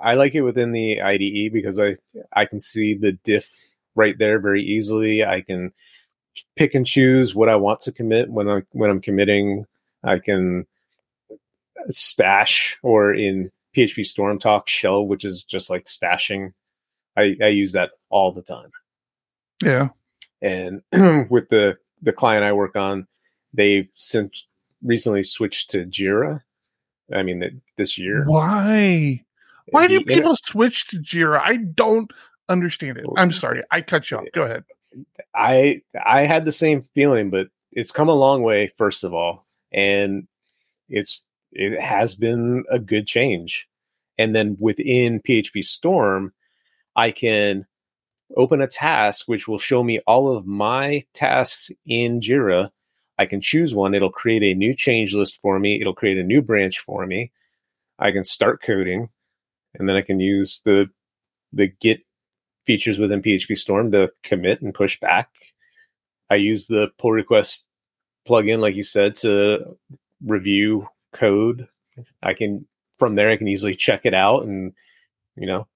S2: I like it within the IDE because I I can see the diff right there very easily. I can pick and choose what I want to commit when I when I'm committing. I can stash or in PhpStorm Talk shell, which is just like stashing. I, I use that all the time.
S1: Yeah.
S2: And [CLEARS THROAT] with the the client I work on, they've since recently switched to Jira. I mean, this year.
S1: Why? Why do people switch to Jira? I don't understand it. I'm sorry. I cut you off. Go ahead.
S2: I I had the same feeling, but it's come a long way. First of all, and it's it has been a good change. And then within PhpStorm, I can open a task which will show me all of my tasks in Jira. I can choose one. It'll create a new change list for me. It'll create a new branch for me. I can start coding, and then I can use the the Git features within PhpStorm to commit and push back. I use the pull request plugin, like you said, to review code. I can from there I can easily check it out and you know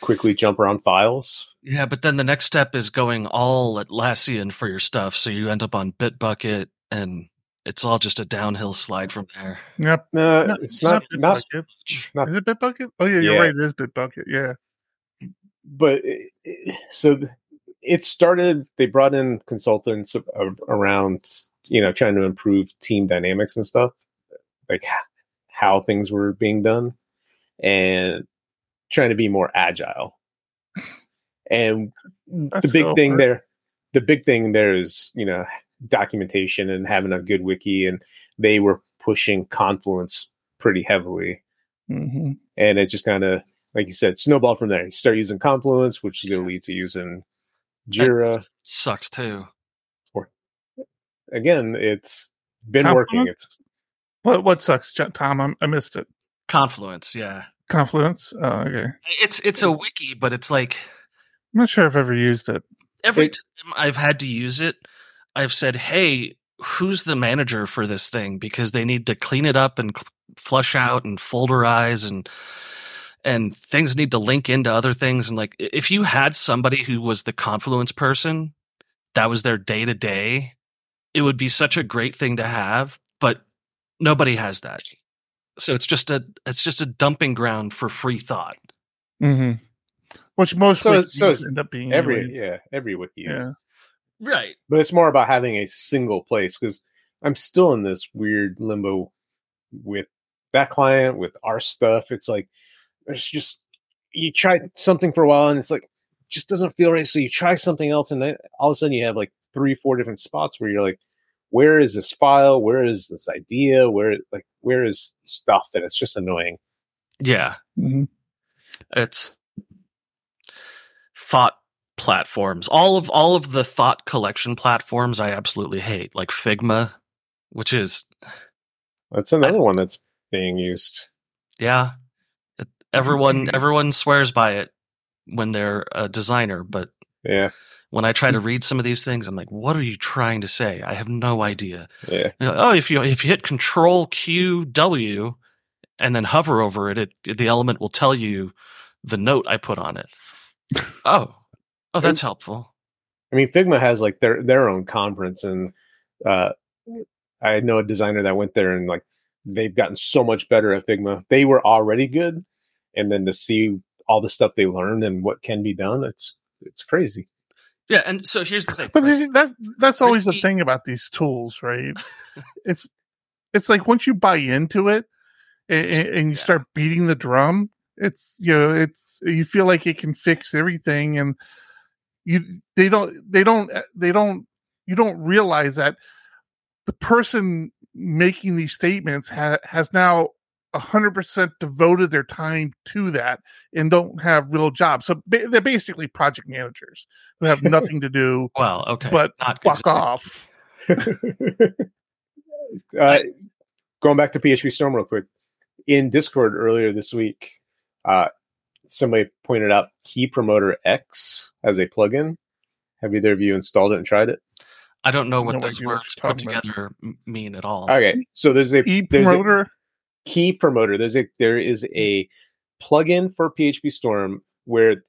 S2: quickly jump around files.
S3: Yeah, but then the next step is going all Atlassian for your stuff, so you end up on Bitbucket, and it's all just a downhill slide from there.
S1: Yep.
S2: No,
S1: No,
S2: it's not not
S1: Bitbucket.
S2: not
S1: Is it Bitbucket? Oh yeah, you're
S2: Yeah.
S1: right. It is Bitbucket. Yeah.
S2: But it, it- so it started they brought in consultants around you know trying to improve team dynamics and stuff like how things were being done and trying to be more agile and
S1: That's
S2: the big
S1: so
S2: thing
S1: hard.
S2: there the big thing there is you know documentation and having a good wiki and they were pushing confluence pretty heavily
S1: Mhm.
S2: and it just kind of like you said snowball from there you start using confluence which is going to lead to using jira
S3: Sucks too.
S2: Or again it's been working it's
S1: What what sucks, Tom? I'm, I missed it.
S3: Confluence, yeah.
S1: Confluence. Oh, okay.
S3: It's it's a wiki, but it's like
S1: I'm not sure I've ever used it.
S3: every
S2: It-
S3: time I've had to use it, I've said, "Hey, who's the manager for this thing?" Because they need to clean it up and cl- flush out and folderize and and things need to link into other things. And like, if you had somebody who was the Confluence person, that was their day to day, it would be such a great thing to have. But nobody has that, so it's just a it's just a dumping ground for free thought.
S1: Mm-hmm. Which most
S2: So-
S1: wikis
S2: so
S1: end up being
S2: every
S1: anyways.
S2: yeah every wiki
S1: Yeah.
S2: is
S3: Right.
S2: but it's more about having a single place because i'm still in this weird limbo with that client with our stuff it's like it's just you try something for a while and it's like just doesn't feel right. So you try something else and then all of a sudden you have like three four different spots where you're like where is this file? Where is this idea? Where like where is stuff? And it's just annoying.
S3: Yeah.
S1: Mhm.
S3: it's thought platforms. All of all of the thought collection platforms i absolutely hate like figma which is
S2: that's another one that's being used.
S3: Yeah. it, everyone everyone swears by it when they're a designer but
S2: yeah.
S3: when i try to [LAUGHS] read some of these things i'm like what are you trying to say? I have no idea.
S2: Yeah.
S3: You know, oh if you if you hit control q w and then hover over it, it the element will tell you the note i put on it. [LAUGHS] Oh. Oh that's helpful.
S2: I mean, Figma has like their their own conference, and uh, I know a designer that went there, and like they've gotten so much better at Figma. They were already good, and then to see all the stuff they learned and what can be done, it's it's crazy.
S3: Yeah, and so here's the thing.
S1: But this, that that's always the thing about these tools, right? [LAUGHS] it's it's like once you buy into it and, and you
S3: Yeah.
S1: start beating the drum, it's you know it's you feel like it can fix everything, and you they don't they don't uh, they don't you don't realize that the person making these statements ha- has now a hundred percent devoted their time to that and don't have real jobs. So ba- they're basically project managers who have [LAUGHS] nothing to do
S3: well, okay,
S1: but
S3: not
S1: fuck
S3: exactly.
S1: off. [LAUGHS]
S2: uh, going back to PhpStorm real quick, in Discord earlier this week, uh, somebody pointed out Key Promoter X as a plugin. Have either of you installed it and tried it?
S3: I don't know what
S1: No
S3: those words put
S1: talking about.
S3: together mean at all.
S2: Okay, so there's a
S1: E
S2: there's a-
S1: promoter.
S2: Key promoter. There's a there is mm-hmm. a plugin for PhpStorm where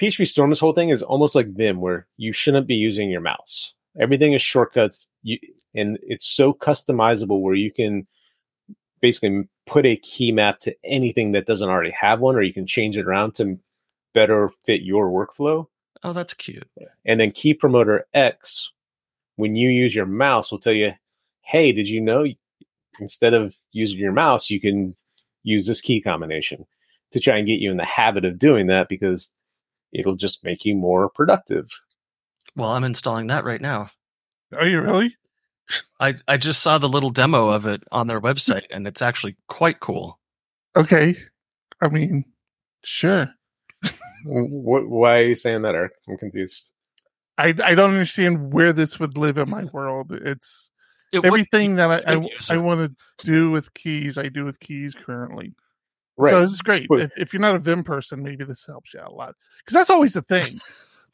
S2: PhpStorm's whole thing is almost like Vim, where you shouldn't be using your mouse. Everything is shortcuts, you, and it's so customizable where you can basically put a key map to anything that doesn't already have one, or you can change it around to better fit your workflow.
S3: Oh, that's cute.
S2: And then Key Promoter X, when you use your mouse, will tell you, hey, did you know instead of using your mouse, you can use this key combination? to try and get you in the habit of doing that because it'll just make you more productive.
S3: Well, I'm installing that right now.
S1: Are you really?
S3: I, I just saw the little demo of it on their website and it's actually quite cool.
S1: Okay. I mean, sure.
S2: What, why are you saying that, Eric? I'm confused.
S1: I I don't understand where this would live in my world. It's
S3: It
S1: everything that I I. I want to do with keys. I do with keys currently.
S2: Right.
S1: So this is great. If, if you're not a Vim person, maybe this helps you out a lot because that's always the thing.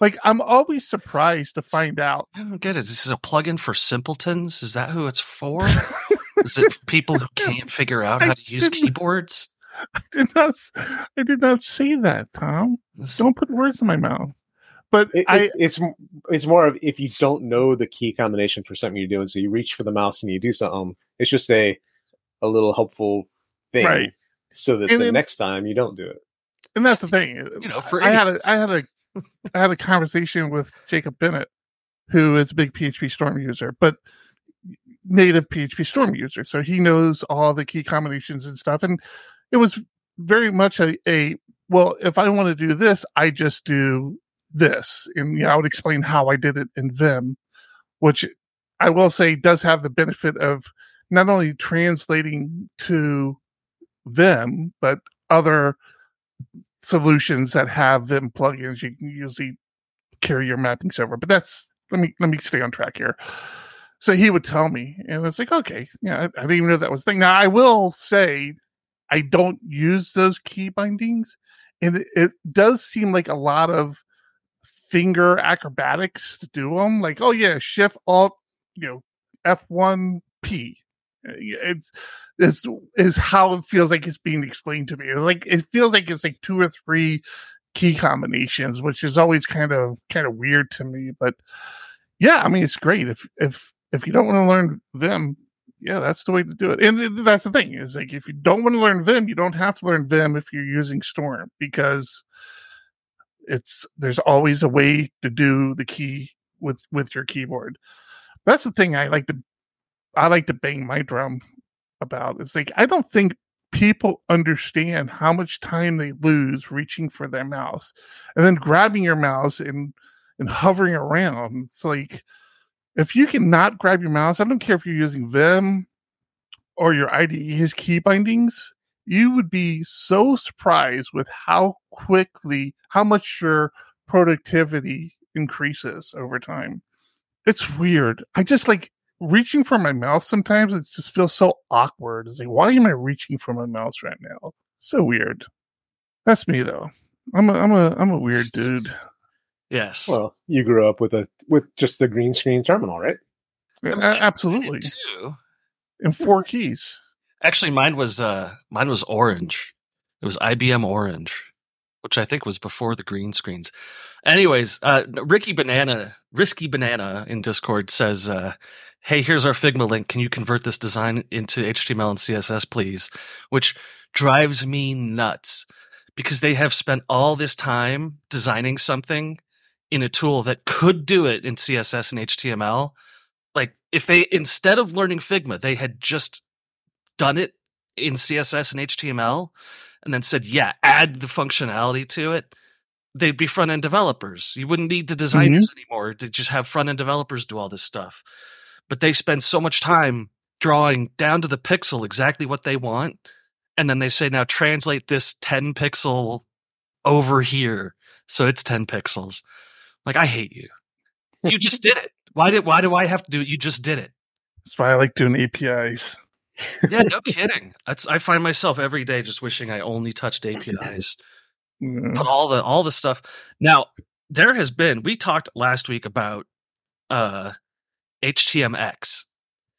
S1: like I'm always surprised to find out.
S3: I don't get it. This is a plugin for simpletons. Is that who it's for? [LAUGHS] is it for people who can't figure out how to use [LAUGHS] keyboards?
S1: I did not. s- I did not say that, Tom.
S3: This-
S1: Don't put words in my mouth. But
S2: It,
S1: I
S2: it, it's it's more of if you don't know the key combination for something you're doing, so you reach for the mouse and you do something. It's just a a little helpful thing,
S1: Right.
S2: So that
S1: And
S2: the
S1: then-
S2: next time you don't do it.
S1: and that's the thing.
S3: Uh, you know, for
S1: I had a
S3: idiots.
S1: I had a I had a conversation with Jacob Bennett, who is a big PhpStorm user, but native PhpStorm user. So he knows all the key combinations and stuff. And it was very much a, a well, if I want to do this, I just do this. And you know, I would explain how I did it in Vim, which I will say does have the benefit of not only translating to Vim, but other solutions that have Vim plugins. You can usually carry your mappings over. But that's let me let me stay on track here. So he would tell me, and it's like, okay, yeah, I, I didn't even know that was thing. Now I will say, I don't use those key bindings, and it, it does seem like a lot of finger acrobatics to do them. Like, oh yeah, Shift Alt, you know, F one P. Uh, It's is is how it feels like it's being explained to me. It's like it feels like it's like two or three key combinations, which is always kind of kind of weird to me. But yeah, I mean it's great if if if you don't want to learn Vim, yeah, that's the way to do it. And th- that's the thing is like if you don't want to learn Vim, you don't have to learn Vim if you're using Storm because it's there's always a way to do the key with with your keyboard. That's the thing I like to I like to bang my drum about. It's like I don't think people understand how much time they lose reaching for their mouse and then grabbing your mouse and and hovering around. It's like if you can not grab your mouse, I don't care if you're using Vim or your IDE's key bindings, you would be so surprised with how quickly, how much your productivity increases over time. It's weird. I just like reaching for my mouse sometimes it just feels so awkward. It's like, why am I reaching for my mouse right now? So weird. That's me though. I'm a I'm a I'm a weird dude.
S3: Yes.
S2: Well, you grew up with a with just a green screen terminal, right?
S1: A-
S3: I did
S1: absolutely.
S3: too.
S1: And four keys.
S3: Actually, mine was uh, mine was orange. It was IBM Orange, which I think was before the green screens. Anyways, uh, Ricky Banana, Risky Banana in Discord says, uh, "Hey, here's our Figma link. Can you convert this design into HTML and CSS, please?" Which drives me nuts because they have spent all this time designing something in a tool that could do it in CSS and HTML. Like if they instead of learning Figma, they had just done it in CSS and HTML and then said, yeah, add the functionality to it, they'd be front end developers. You wouldn't need the designers mm-hmm. anymore to just have front end developers do all this stuff. But they spend so much time drawing down to the pixel exactly what they want. And then they say, now translate this 10 pixel over here. So it's 10 pixels. Like, I hate you. You just [LAUGHS] did it. Why did why do I have to do it? You just did it.
S1: That's why I like doing APIs.
S3: Yeah, no [LAUGHS] kidding. That's I find myself every day just wishing I only touched APIs. [LAUGHS]
S1: Yeah.
S3: Put all the all the stuff. Now, there has been we talked last week about uh HTMX.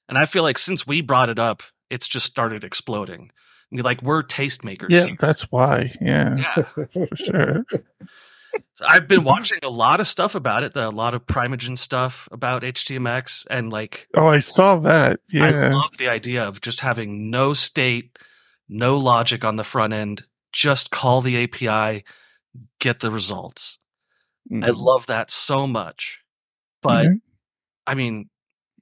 S3: And I feel like since we brought it up, it's just started exploding. I mean, like we're tastemakers.
S1: Yeah,
S3: here.
S1: that's why. Yeah,
S3: Yeah. [LAUGHS]
S1: for sure.
S3: So I've been watching a lot of stuff about it, the, a lot of Primeagen stuff about HTMX and like
S1: Oh, I saw that. Yeah.
S3: I love the idea of just having no state, no logic on the front end. Just call the API, get the results. I
S1: Mhm.
S3: love that so much. But
S1: Mhm.
S3: I mean,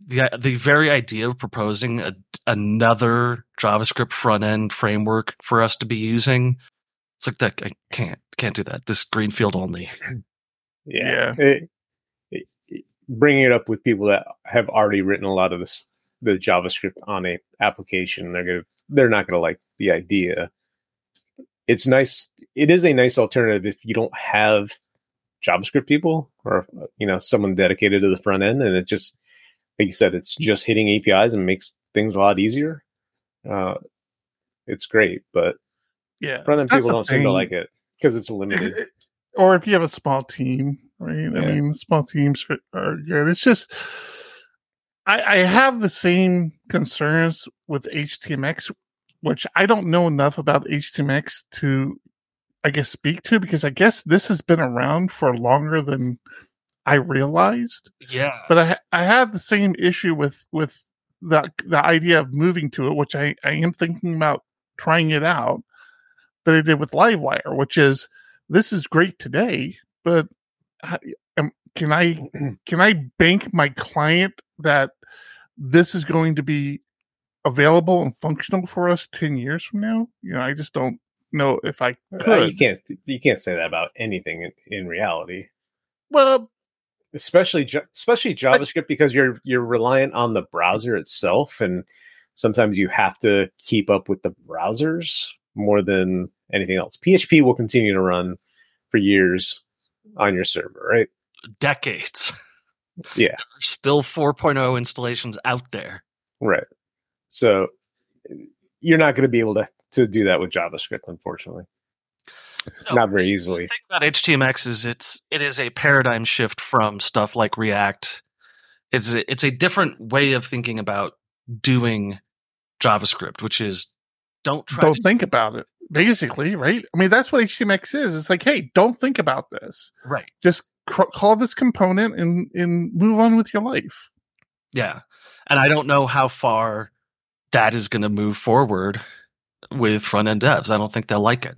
S3: the the very idea of proposing a, another JavaScript front end framework for us to be using It's like that. I can't can't do that. This greenfield only. [LAUGHS]
S2: Yeah. It- it- it- bringing it up with people that have already written a lot of this, the JavaScript on a application, they're gonna they're not gonna like the idea. It's nice. It is a nice alternative if you don't have JavaScript people or you know someone dedicated to the front end, and it just like you said, it's just hitting APIs and makes things a lot easier. Uh, it's great, but
S1: Yeah.
S2: front end people don't seem to like it because it's limited.
S1: or if you have a small team, right? I mean, small teams are- are good. It's just, I, I have the same concerns with HTMX, which I don't know enough about HTMX to, I guess, speak to because I guess this has been around for longer than I realized.
S3: Yeah.
S1: But I I had the same issue with with the the idea of moving to it, which I I am thinking about trying it out. That I did with Livewire, which is this is great today, but I, can I [CLEARS THROAT] can I bank my client that this is going to be available and functional for us ten years from now? You know, I just don't know if I
S2: Uh,
S1: could.
S2: you can't you can't say that about anything in, in reality.
S1: well,
S2: especially especially JavaScript because you're you're reliant on the browser itself, and sometimes you have to keep up with the browsers more than anything else. PHP will continue to run for years on your server, right?
S3: Decades.
S2: Yeah.
S3: There's still 4.0 installations out there.
S2: Right. So you're not going to be able to to do that with JavaScript, unfortunately.
S3: No,
S2: Not very
S3: The
S2: easily.
S3: thing about HTMX is it's it is a paradigm shift from stuff like React. It's a, it's a different way of thinking about doing JavaScript, which is don't try
S1: don't
S3: to
S1: think about it. Basically, right? I mean, that's what HTMX is. It's like, hey, don't think about this.
S3: right.
S1: Just cr- call this component and and move on with your life.
S3: Yeah. And I don't know how far that is going to move forward with front end devs. I don't think they'll like it.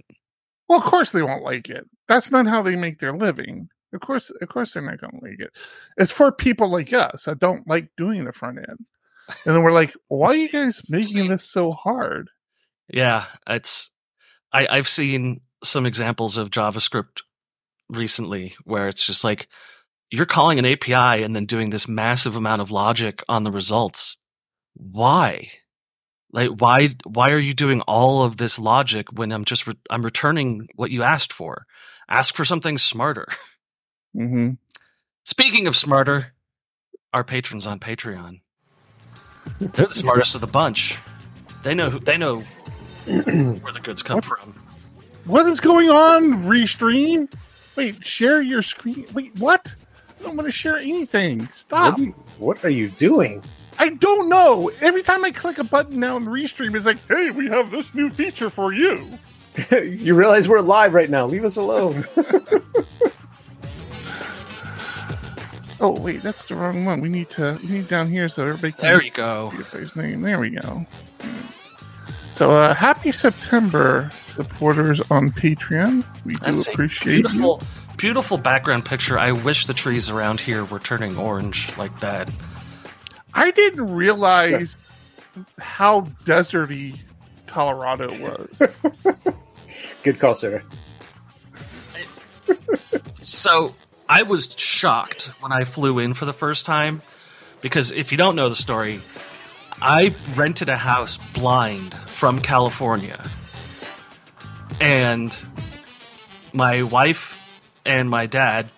S1: Well, of course they won't like it. That's not how they make their living. Of course, of course they're not going to like it. It's for people like us that don't like doing the front end. And then we're like, why are you guys making this so hard?
S3: Yeah, it's I, I've seen some examples of JavaScript recently where it's just like you're calling an API and then doing this massive amount of logic on the results. Why? Like why why are you doing all of this logic when I'm just re- I'm returning what you asked for? Ask for something smarter.
S1: Mm-hmm.
S3: Speaking of smarter, our patrons on Patreon. They're the smartest of the bunch. They know who, they know [CLEARS THROAT] where the goods come
S1: What?
S3: from.
S1: What is going on, Restream? Wait, share your screen. Wait, what? I don't want to share anything.
S2: What,
S1: Stop.
S2: do you- what are you doing?
S1: I don't know. Every time I click a button now in Restream, it's like, hey, we have this new feature for you. [LAUGHS]
S2: you realize we're live right now. Leave us alone. [LAUGHS]
S1: Oh, wait, that's the wrong one. We need to, we need down here so everybody can
S3: There you go.
S1: see everybody's name. There we go. So, uh, happy September, supporters on Patreon. We do
S3: That's a
S1: appreciate you.
S3: beautiful, beautiful background picture. I wish the trees around here were turning orange like that.
S1: I didn't realize how deserty Colorado was. [LAUGHS]
S2: Good call, sir.
S3: So I was shocked when I flew in for the first time because if you don't know the story, I rented a house blind from California. And my wife and my dad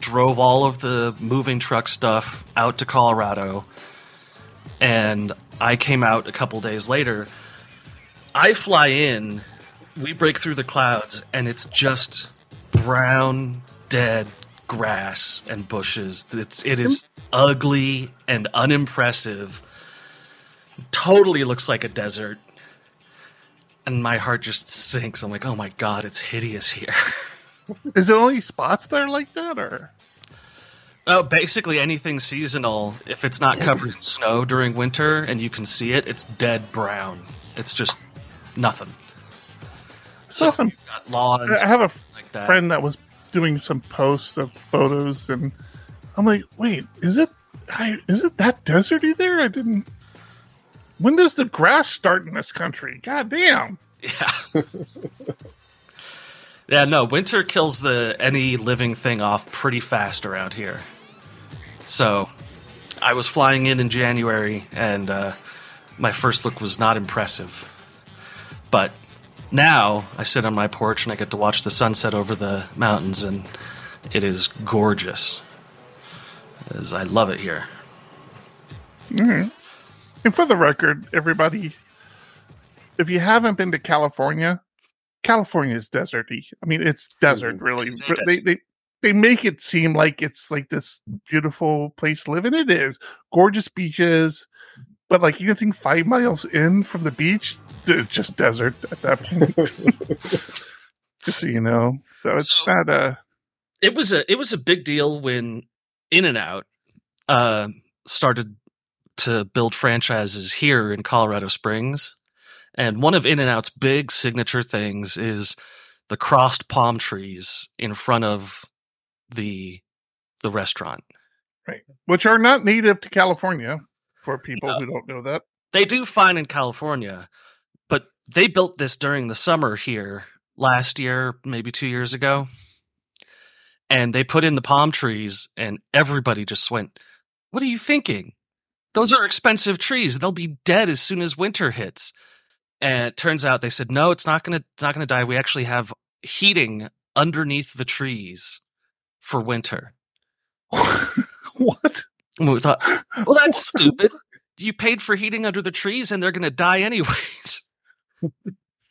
S3: drove all of the moving truck stuff out to Colorado. And I came out a couple days later. I fly in, we break through the clouds, and it's just brown, dead grass and bushes. It's it is mm. ugly and unimpressive. Totally looks like a desert. And my heart just sinks. I'm like, oh my god, it's hideous here. [LAUGHS]
S1: Is it only spots that are like that, or
S3: Oh, basically anything seasonal. If it's not covered in snow during winter and you can see it, it's dead brown. It's just nothing. So got lawns
S1: I have a
S3: like that.
S1: friend that was doing some posts of photos, and I'm like, wait, is it? I, is it that deserty there? I didn't. When does the grass start in this country? God damn!
S3: Yeah. [LAUGHS] Yeah, no, winter kills the any living thing off pretty fast around here. So, I was flying in in January, and uh, my first look was not impressive. But now I sit on my porch and I get to watch the sunset over the mountains, and it is gorgeous. As I love it here.
S1: Mhm. And for the record, everybody, if you haven't been to California, California is deserty. I mean, it's desert,
S2: Mhm.
S1: really.
S3: It's
S1: they, they they make it seem like it's like this beautiful place to live, and it is gorgeous beaches. But like you think five miles in from the beach, it's just desert at that point. [LAUGHS] just so you know, so it's
S3: So-
S1: not a
S3: it was a it was a big deal when In and Out uh, started to build franchises here in Colorado Springs, and one of In and Out's big signature things is the crossed palm trees in front of the the restaurant. Right.
S1: Which are not native to California for people
S3: Yeah.
S1: who don't know that.
S3: They do fine in California, but they built this during the summer here last year, maybe two years ago. And they put in the palm trees, and everybody just went, What are you thinking? Those are expensive trees. They'll be dead as soon as winter hits. And it turns out they said, No, it's not gonna it's not gonna die. We actually have heating underneath the trees for winter. [LAUGHS]
S1: what?
S3: And we thought, [LAUGHS] well, that's stupid. You paid for heating under the trees, and they're going to die anyways.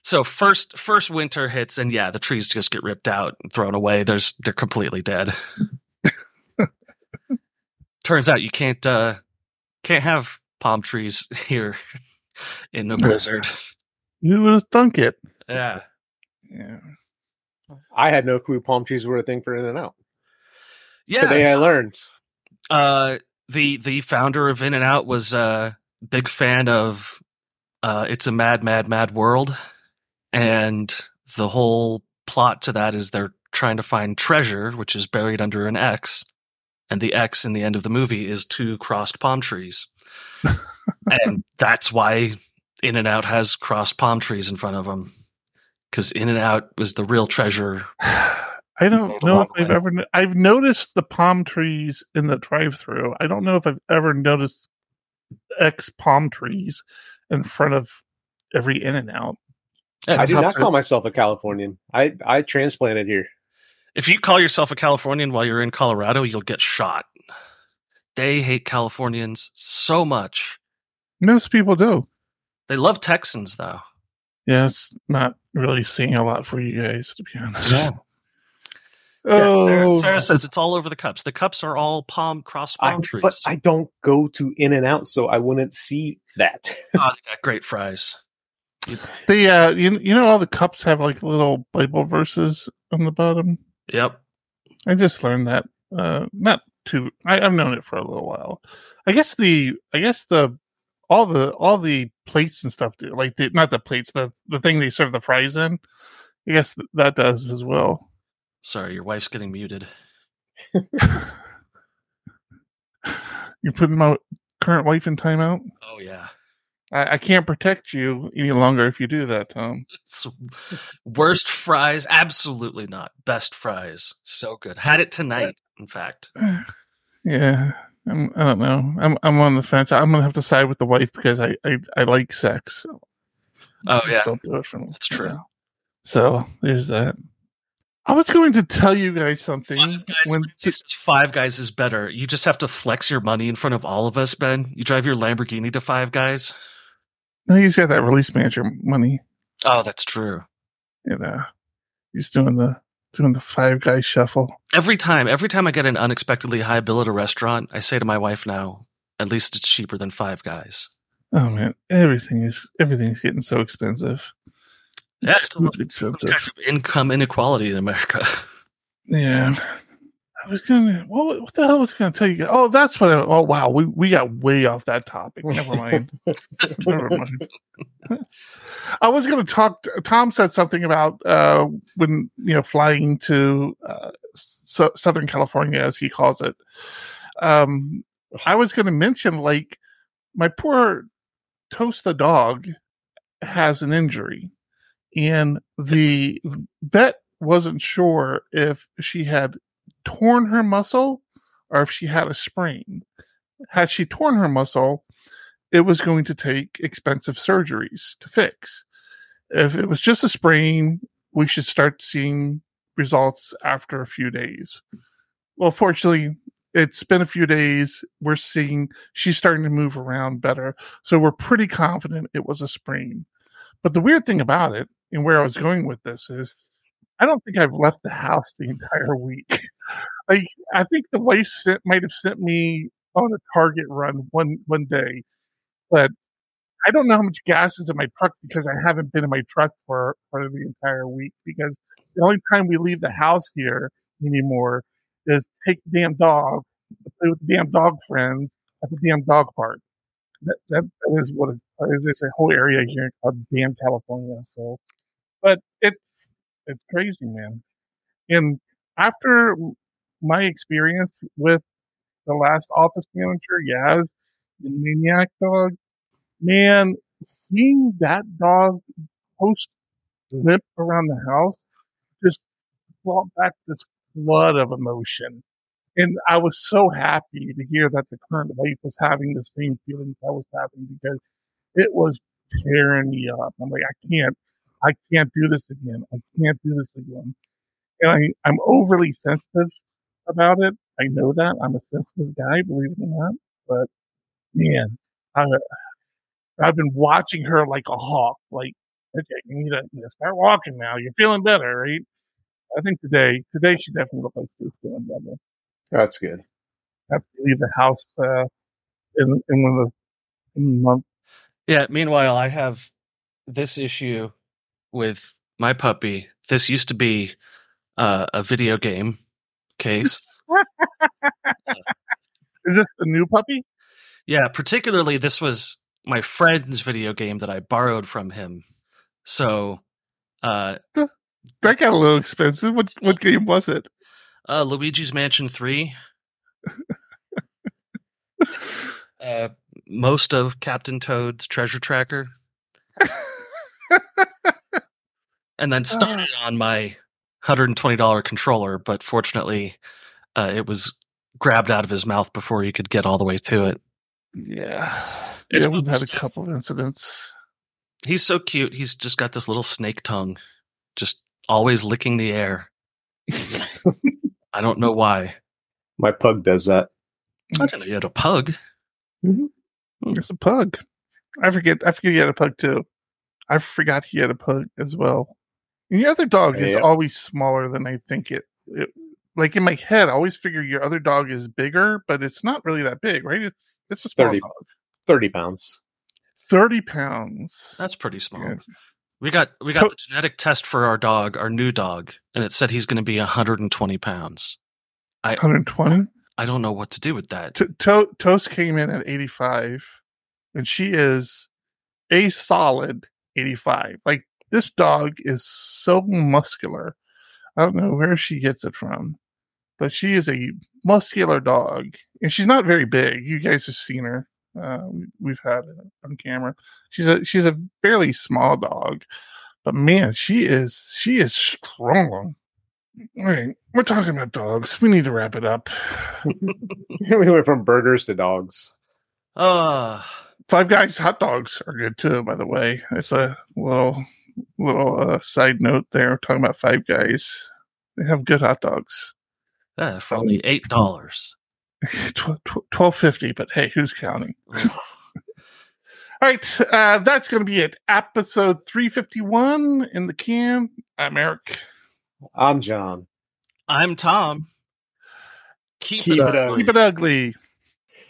S3: so first, first winter hits, and yeah, the trees just get ripped out and thrown away. There's they're completely dead. [LAUGHS] Turns out you can't uh, can't have palm trees [LAUGHS] here in a blizzard.
S1: You would have thunk it.
S3: Yeah,
S1: Yeah.
S2: I had no clue palm trees were a thing for In and Out.
S3: yeah.
S2: Today I learned.
S3: uh the the founder of in and out was a big fan of uh it's a mad mad mad world and the whole plot to that is they're trying to find treasure which is buried under an x and the x in the end of the movie is two crossed palm trees [LAUGHS] and that's why in and out has crossed palm trees in front of them because in and out was the real treasure [SIGHS]
S1: I don't know if I've
S3: wait.
S1: ever. I've noticed the palm trees in the drive-through. I don't know if I've ever noticed X palm trees in front of every In and Out.
S2: I do not call myself a Californian. I I transplanted here.
S3: If you call yourself a Californian while you're in Colorado, you'll get shot. They hate Californians so much.
S1: Most people do.
S3: They love Texans, though.
S1: Yeah, it's not really seeing a lot for you guys, to be honest.
S3: Yeah. [LAUGHS]
S1: Oh,
S3: Sarah, Sarah says it's all over the cups. The cups are all palm cross
S2: I,
S3: palm trees.
S2: but I don't go to In and Out, so I wouldn't see that.
S3: Oh, [LAUGHS] they got great fries.
S1: the uh, you you know all the cups have like little Bible verses on the bottom.
S3: Yep.
S1: I just learned that. Uh, not too. I, I've known it for a little while. I guess the. I guess the. All the all the plates and stuff do like the not the plates the the thing they serve the fries in. I guess th- that does as well.
S3: Sorry, your wife's getting muted. [LAUGHS]
S1: You're putting my current wife in timeout.
S3: Oh yeah.
S1: I, I can't protect you any longer if you do that, Tom.
S3: It's worst fries? Absolutely not. Best fries. So good. Had it tonight, in fact. [SIGHS]
S1: Yeah, I'm, I don't know. I'm I'm on the fence. I'm gonna have to side with the wife because I I, I like sex.
S3: Oh yeah.
S1: don't do it for me.
S3: That's true.
S1: Yeah. So there's that. I was going to tell you guys something
S3: Five guys,
S1: when
S3: says five guys is better. You just have to flex your money in front of all of us, Ben. You drive your Lamborghini to five guys.
S1: No, he's got that release manager money.
S3: Oh, that's true.
S1: You uh, know, he's doing the doing the five guy shuffle.
S3: Every time, every time I get an unexpectedly high bill at a restaurant, I say to my wife now, at least it's cheaper than five guys.
S1: Oh man, everything is everything's getting so expensive.
S3: That's
S1: expensive.
S3: kind of income inequality in America. [LAUGHS]
S1: Yeah. I was gonna. What, what the hell was I gonna tell you? Oh, that's what. I, oh, wow. We we got way off that topic. Never mind. [LAUGHS] Never mind. I was gonna talk. Tom said something about uh, when you know flying to uh, so, Southern California, as he calls it. Um, I was gonna mention like my poor Toast the dog has an injury, and the vet wasn't sure if she had torn her muscle or if she had a sprain. Had she torn her muscle, it was going to take expensive surgeries to fix. If it was just a sprain, we should start seeing results after a few days. Well, fortunately, it's been a few days. We're seeing she's starting to move around better. So we're pretty confident it was a sprain. But the weird thing about it, and where I was going with this, is I don't think I've left the house the entire week. [LAUGHS] like I think the wife sent, might have sent me on a Target run one one day, but I don't know how much gas is in my truck because I haven't been in my truck for for the entire week. Because the only time we leave the house here anymore is take the damn dog, play with the damn dog friends at the damn dog park. That that, that is what is. There's a whole area here called damn California. So, but it's it's crazy, man. And after my experience with the last office manager, Yaz, the maniac dog, man, seeing that dog post lip around the house just brought back this flood of emotion. And I was so happy to hear that the current wife was having the same feelings I was having because it was tearing me up. I'm like, I can't, I can't do this again. I can't do this again. And I, I'm overly sensitive about it. I know that. I'm a sensitive guy, believe it or not. But man, I, I've been watching her like a hawk. Like, okay, you need to, you need to start walking now. You're feeling better, right? I think today, today she definitely looked like she was feeling better.
S2: That's good.
S1: I have to leave the house uh, in in one of the month.
S3: Yeah. Meanwhile, I have this issue with my puppy. This used to be uh, a video game case. [LAUGHS]
S1: Is this the new puppy?
S3: yeah, particularly this was my friend's video game that I borrowed from him. So, uh,
S1: That got a little expensive. What what game was it?
S3: uh, Luigi's Mansion 3, [LAUGHS] uh, most of Captain Toad's Treasure Tracker, [LAUGHS] and then started on my $120 controller, but fortunately, uh, it was grabbed out of his mouth before he could get all the way to it.
S1: Yeah,
S3: It's
S1: yeah, we've
S3: puppy
S1: had a couple of incidents.
S3: He's so cute. He's just got this little snake tongue, just always licking the air. I don't know why.
S2: My pug does that.
S3: I didn't know you had a pug.
S1: It's a pug. I forget. I forget he had a pug too. I forgot he had a pug as well. And your other dog is always smaller than I think it, it. Like in my head, I always figure your other dog is bigger, but it's not really that big, right? It's it's a small
S2: 30.
S1: dog.
S2: 30 pounds.
S1: Thirty pounds.
S3: That's pretty small.
S1: Yeah.
S3: We got we got
S1: To-
S3: the genetic test for our dog, our new dog, and it said he's going to be 120 pounds.
S1: 120.
S3: I don't know what to do with that.
S1: T- to- Toast came in at 85, and she is a solid 85. Like this dog is so muscular. I don't know where she gets it from, but she is a muscular dog, and she's not very big. You guys have seen her. Uh, we- we've had it on camera. She's a she's a fairly small dog, but man, she is she is strong. All right, we're talking about dogs. We need to wrap it up. [LAUGHS]
S2: we went from burgers to dogs.
S3: Uh,
S1: Five Guys hot dogs are good too, by the way. It's a little little uh, side note there. talking about Five Guys. They have good hot dogs.
S3: eh, for only eight dollars. [LAUGHS]
S1: Twelve fifty, but hey, who's counting? [LAUGHS] All right, uh, that's going to be it. Episode three fifty one in the can. I'm Eric.
S2: I'm John.
S3: I'm Tom. Keep,
S2: Keep it
S3: up.
S2: up.
S1: Keep it ugly.